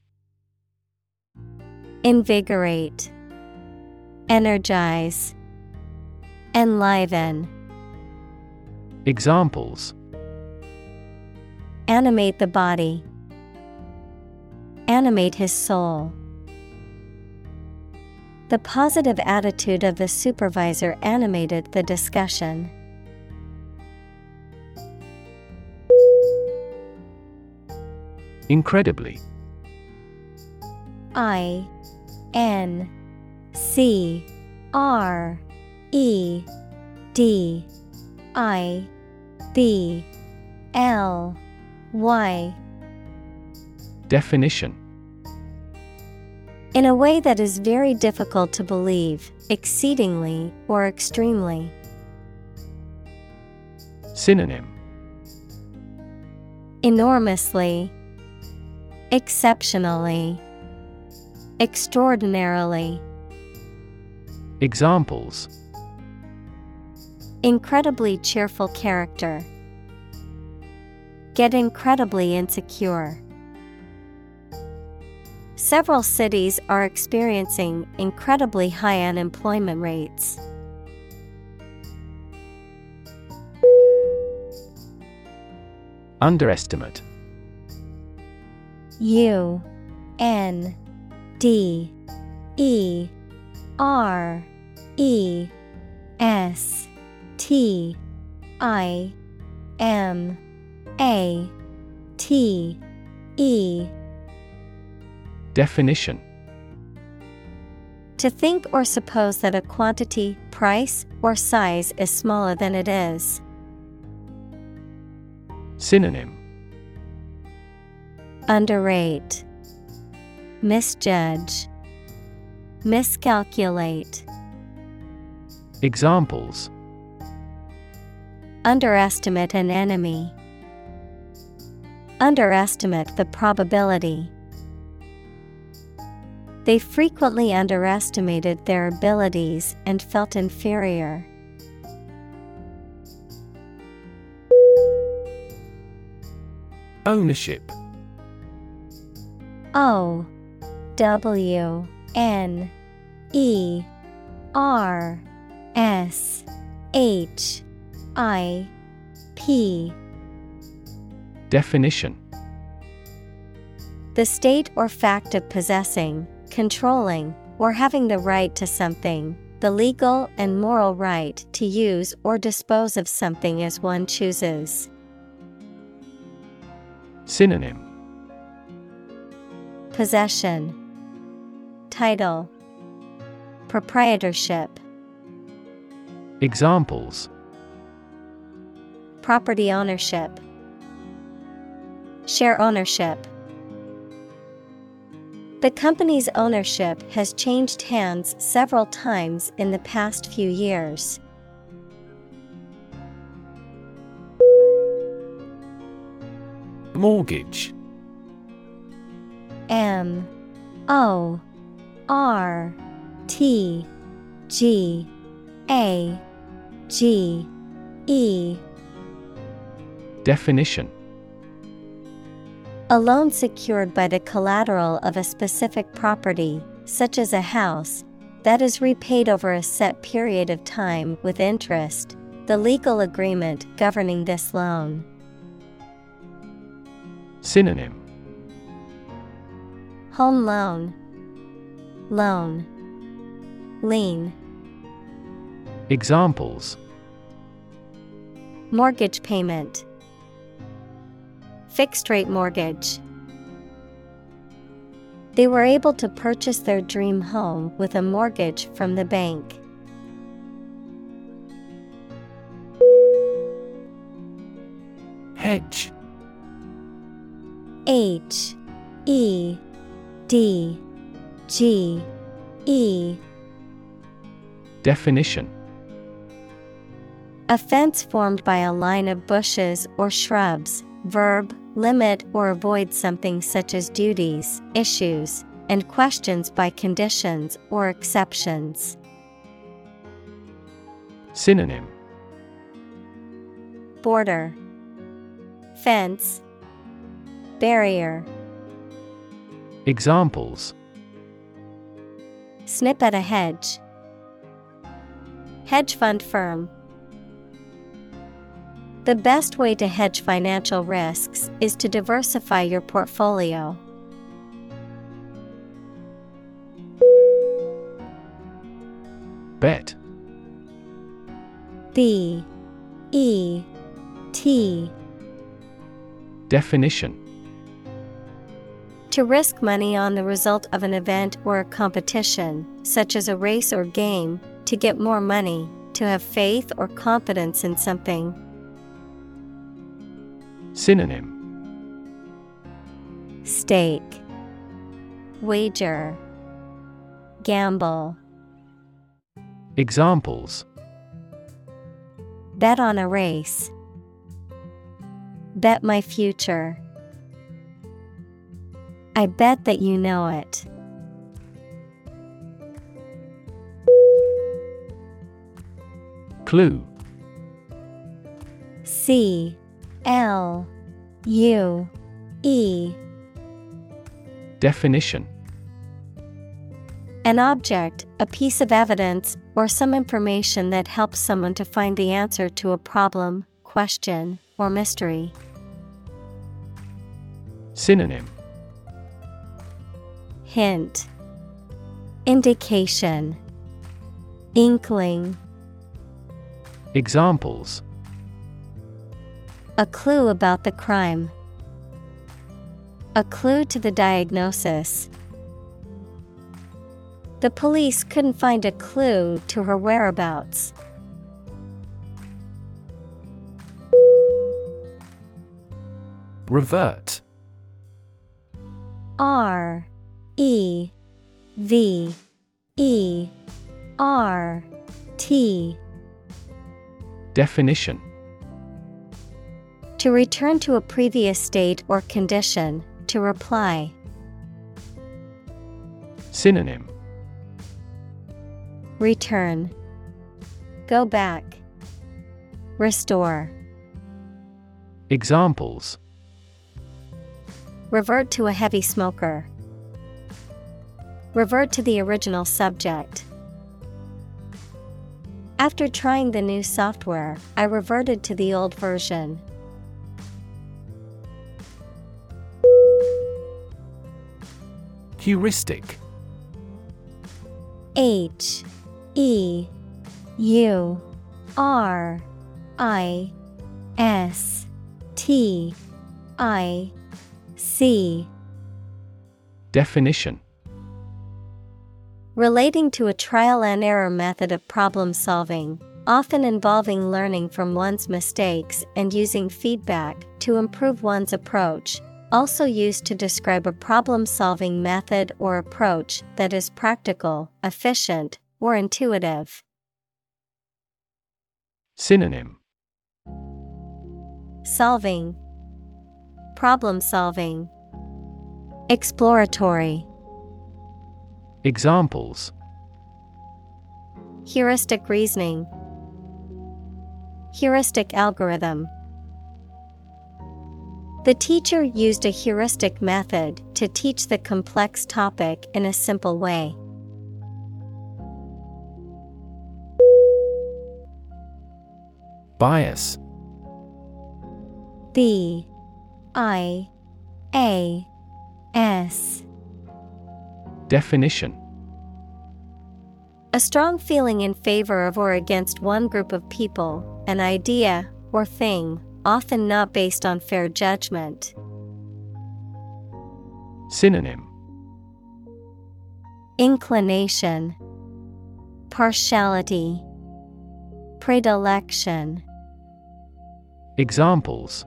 Invigorate, Energize, Enliven. Examples Animate the body. Animate his soul. The positive attitude of the supervisor animated the discussion. Incredibly I N C R E D I B L Y. Definition. In a way that is very difficult to believe, exceedingly or extremely. Synonym. Enormously, Exceptionally, Extraordinarily. Examples Incredibly cheerful character. Get incredibly insecure. Several cities are experiencing incredibly high unemployment rates. Underestimate U N D E R E S T I M A T E. Definition. To think or suppose that a quantity, price, or size is smaller than it is. Synonym. Underrate, Misjudge, Miscalculate. Examples Underestimate an enemy. Underestimate the probability. They frequently underestimated their abilities and felt inferior. Ownership O W N E R S H I P Definition. The state or fact of possessing, controlling, or having the right to something, the legal and moral right to use or dispose of something as one chooses. Synonym. Possession, Title, Proprietorship, Examples Property ownership, Share ownership. The company's ownership has changed hands several times in the past few years. Mortgage M O R T G A G E Definition. A loan secured by the collateral of a specific property, such as a house, that is repaid over a set period of time with interest, the legal agreement governing this loan. Synonym. Home loan, Loan, Lien, Examples. Mortgage payment, Fixed rate mortgage. They were able to purchase their dream home with a mortgage from the bank. Hedge H. E. D. G. E. Definition. A fence formed by a line of bushes or shrubs, verb, limit or avoid something such as duties, issues, and questions by conditions or exceptions. Synonym Border Fence Barrier Examples Snip at a hedge. Hedge fund firm. The best way to hedge financial risks is to diversify your portfolio. Bet. B. E. T. Definition. To risk money on the result of an event or a competition, such as a race or game, to get more money, to have faith or confidence in something. Synonym. Stake. Wager. Gamble. Examples. Bet on a race. Bet my future. I bet that you know it. Clue. C L U E. Definition. An object, a piece of evidence, or some information that helps someone to find the answer to a problem, question, or mystery. Synonym. Hint. Indication. Inkling. Examples A clue about the crime. A clue to the diagnosis. The police couldn't find a clue to her whereabouts. Revert R E V E R T Definition To return to a previous state or condition, to reply. Synonym Return. Go back. Restore. Examples Revert to a heavy smoker. Revert to the original subject. After trying the new software, I reverted to the old version. Heuristic. H E U R I S T I C. Definition. Relating to a trial and error method of problem solving, often involving learning from one's mistakes and using feedback to improve one's approach, also used to describe a problem solving method or approach that is practical, efficient, or intuitive. Synonym Solving, Problem solving, Exploratory. Examples Heuristic reasoning, Heuristic algorithm. The teacher used a heuristic method to teach the complex topic in a simple way. Bias. B I A S. Definition. A strong feeling in favor of or against one group of people, an idea, or thing, often not based on fair judgment. Synonym Inclination, Partiality, Predilection. Examples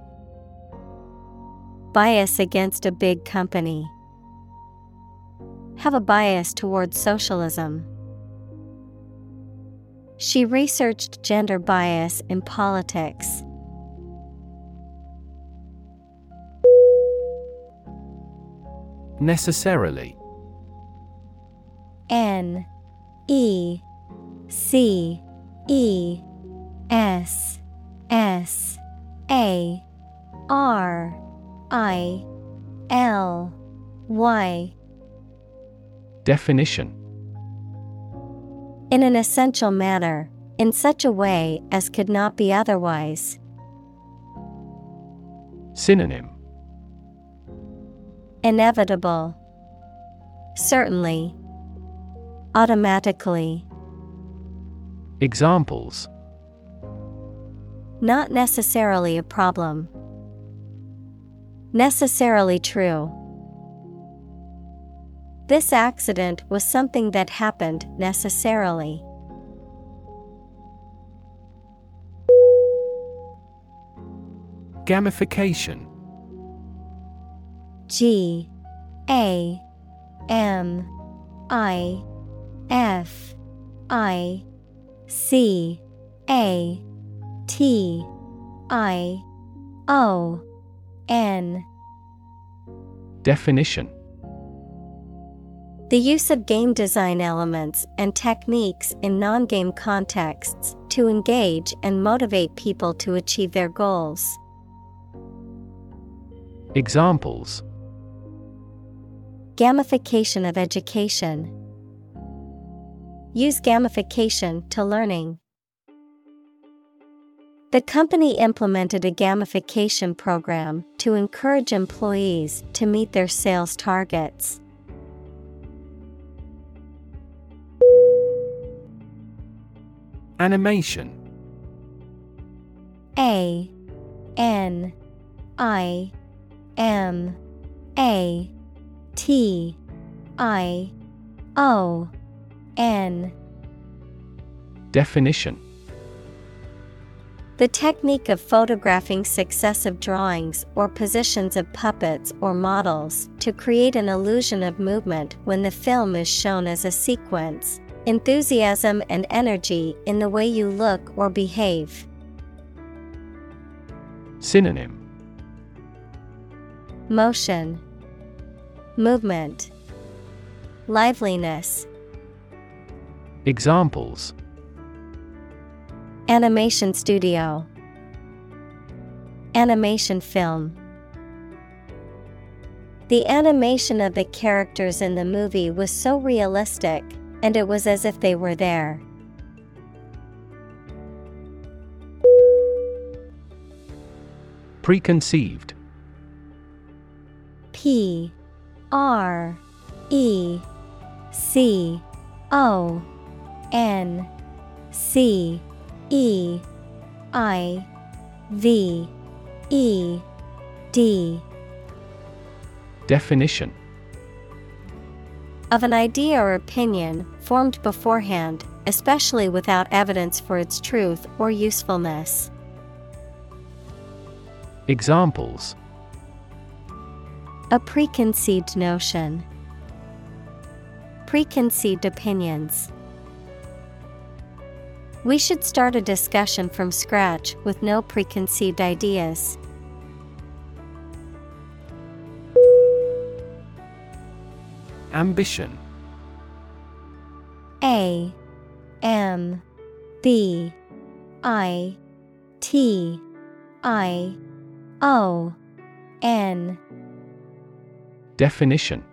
Bias against a big company. Have a bias towards socialism. She researched gender bias in politics. Necessarily. N E C E S S A R I L Y. Definition In an essential manner, in such a way as could not be otherwise. Synonym Inevitable. Certainly. Automatically. Examples Not necessarily a problem. Necessarily true. This accident was something that happened necessarily. Gamification. G A M I F I C A T I O N. Definition The use of game design elements and techniques in non game contexts to engage and motivate people to achieve their goals. Examples Gamification of education. Use gamification to learning. The company implemented a gamification program to encourage employees to meet their sales targets. Animation. A N I M A T I O N. Definition The technique of photographing successive drawings or positions of puppets or models to create an illusion of movement when the film is shown as a sequence. Enthusiasm and energy in the way you look or behave. Synonym Motion, Movement, Liveliness. Examples Animation studio, Animation film. The animation of the characters in the movie was so realistic, and it was as if they were there. Preconceived P R E C O N C E I V E D Definition of an idea or opinion formed beforehand, especially without evidence for its truth or usefulness. Examples A preconceived notion, preconceived opinions. We should start a discussion from scratch with no preconceived ideas. Ambition. A M B I T I O N. Definition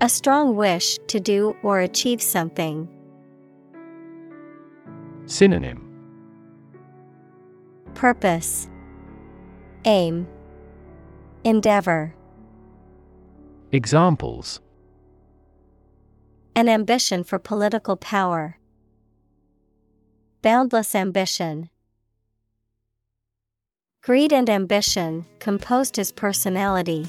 A strong wish to do or achieve something. Synonym Purpose, Aim, Endeavor. Examples An ambition for political power. Boundless ambition. Greed and ambition composed his personality.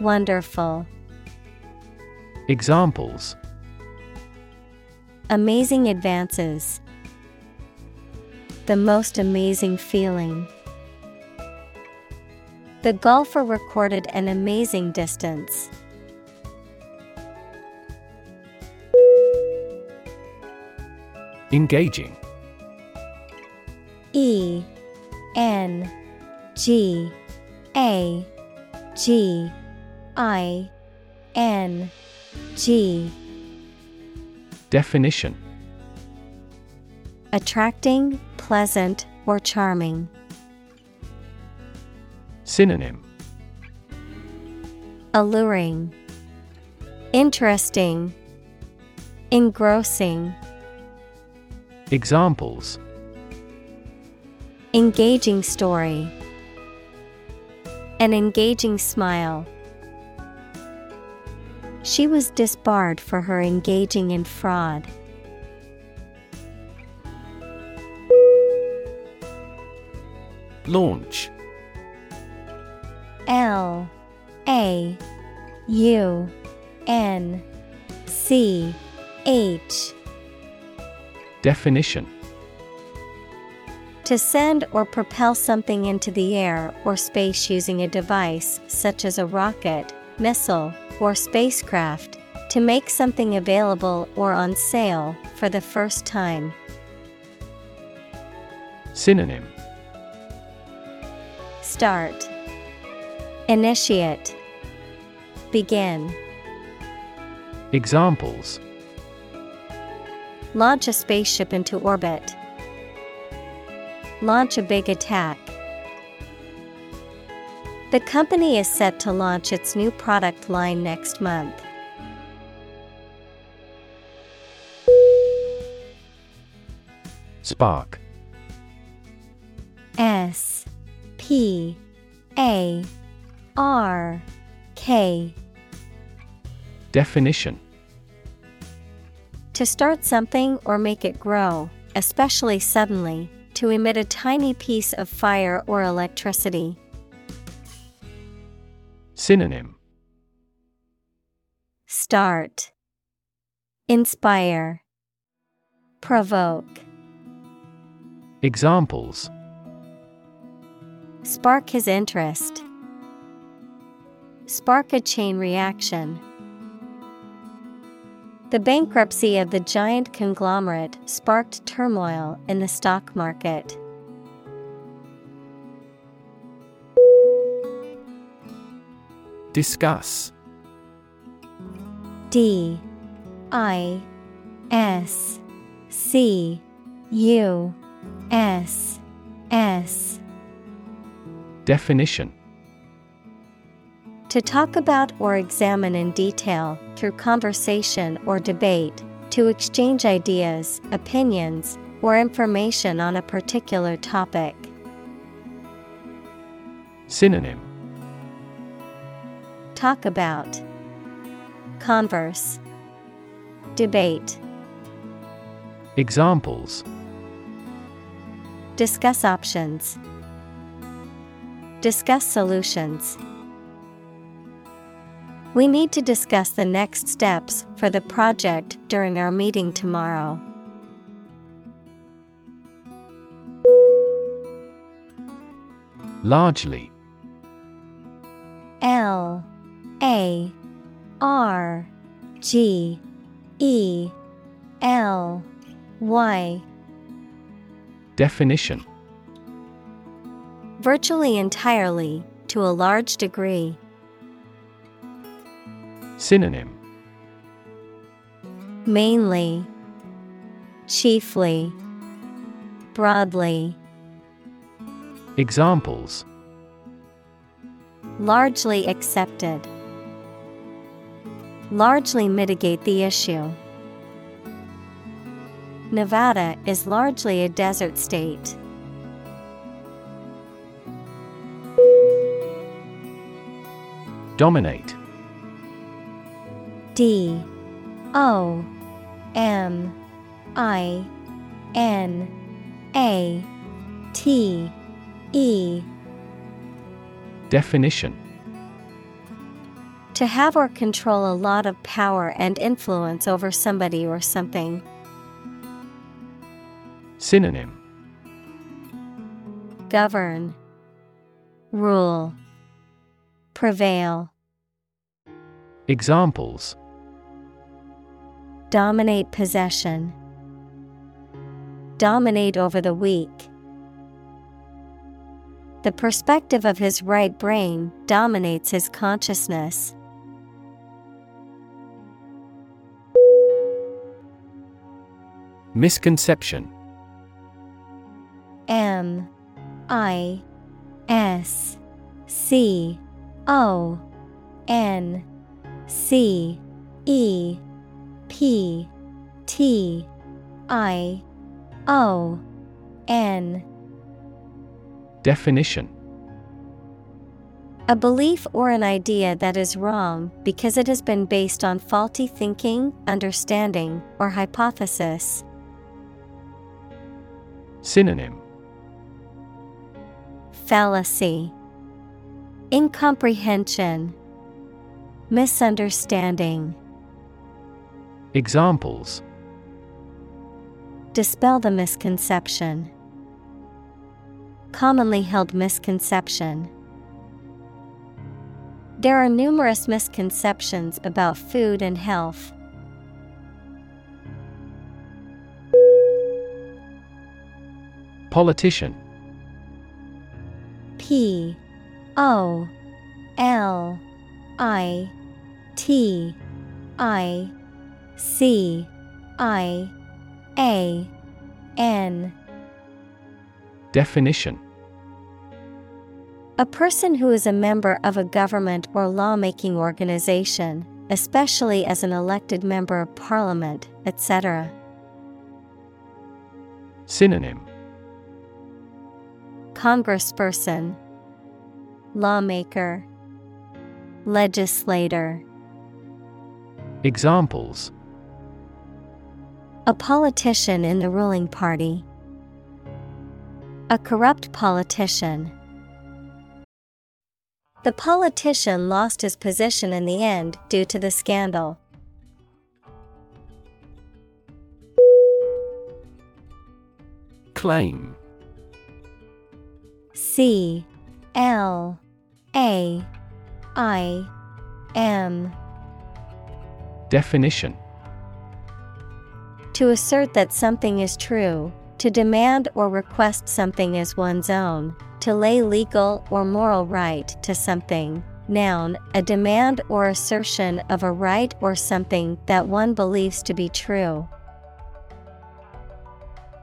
Wonderful. Examples Amazing advances. The most amazing feeling. The golfer recorded an amazing distance. Engaging E N G A G I N G Definition Attracting, pleasant, or charming. Synonym Alluring, Interesting, Engrossing. Examples Engaging story. An engaging smile. She was disbarred for her engaging in fraud. Launch. L A U N C H. Definition. To send or propel something into the air or space using a device such as a rocket, missile, or spacecraft, to make something available or on sale for the first time. Synonym Start Initiate Begin Examples Launch a spaceship into orbit. Launch a big attack. The company is set to launch its new product line next month. Spark S P A R K Definition To start something or make it grow, especially suddenly, to emit a tiny piece of fire or electricity. Synonym Start Inspire Provoke Examples Spark his interest. Spark a chain reaction. The bankruptcy of the giant conglomerate sparked turmoil in the stock market. Discuss. D I S C U S S. Definition. To talk about or examine in detail, through conversation or debate, to exchange ideas, opinions, or information on a particular topic. Synonym Talk about Converse Debate Examples Discuss options. Discuss solutions. We need to discuss the next steps for the project during our meeting tomorrow. Largely L A R G E L Y. Definition. Virtually entirely, to a large degree. Synonym. Mainly, chiefly, broadly, Examples. Largely accepted. Largely mitigate the issue. Nevada is largely a desert state. Dominate. D. O. M. I. N. A. T. E. Definition To have or control a lot of power and influence over somebody or something. Synonym Govern, Rule, Prevail. Examples Dominate possession. Dominate over the weak. The perspective of his right brain dominates his consciousness. Misconception. M I S C O N C E P T I O N. Definition. A belief or an idea that is wrong because it has been based on faulty thinking, understanding, or hypothesis. Synonym Fallacy, Incomprehension, Misunderstanding. Examples Dispel the misconception. Commonly held misconception. There are numerous misconceptions about food and health. Politician. P O L I T I C I A N. Definition. A person who is a member of a government or lawmaking organization, especially as an elected member of parliament, etc. Synonym Congressperson, Lawmaker, Legislator. Examples A politician in the ruling party. A corrupt politician. The politician lost his position in the end due to the scandal. Claim C L A I M Definition To assert that something is true, to demand or request something as one's own, to lay legal or moral right to something. Noun, a demand or assertion of a right or something that one believes to be true.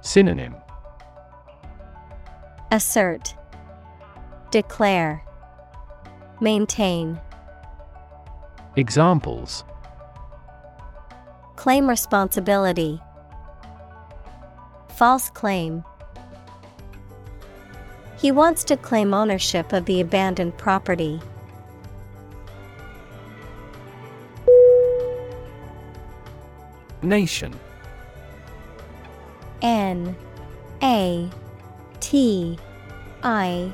Synonym Assert, Declare, Maintain. Examples Claim responsibility. False claim. He wants to claim ownership of the abandoned property. Nation N A T I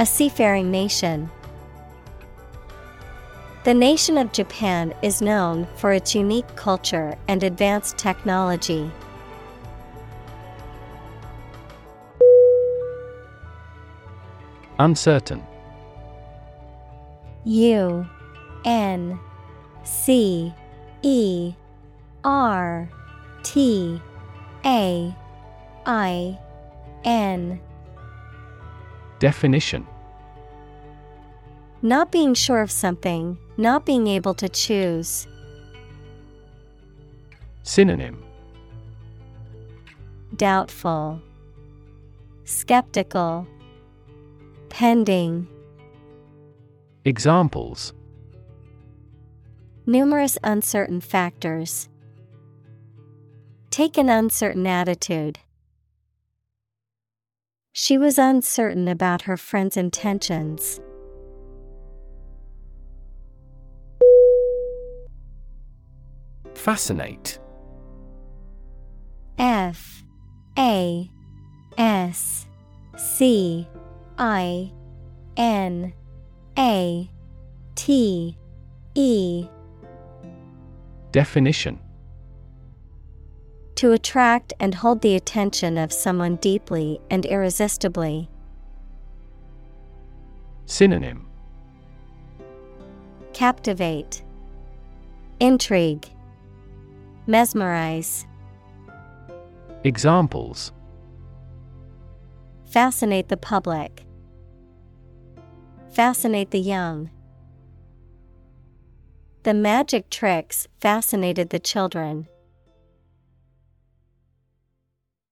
A seafaring nation. The nation of Japan is known for its unique culture and advanced technology. Uncertain U N C E R T A I N Definition Not being sure of something, not being able to choose. Synonym Doubtful, Skeptical, Pending. Examples Numerous uncertain factors. Take an uncertain attitude. She was uncertain about her friend's intentions. Fascinate. F A S C I N A T E. Definition To attract and hold the attention of someone deeply and irresistibly. Synonym Captivate, Intrigue, Mesmerize. Examples Fascinate the public. Fascinate the young. The magic tricks fascinated the children.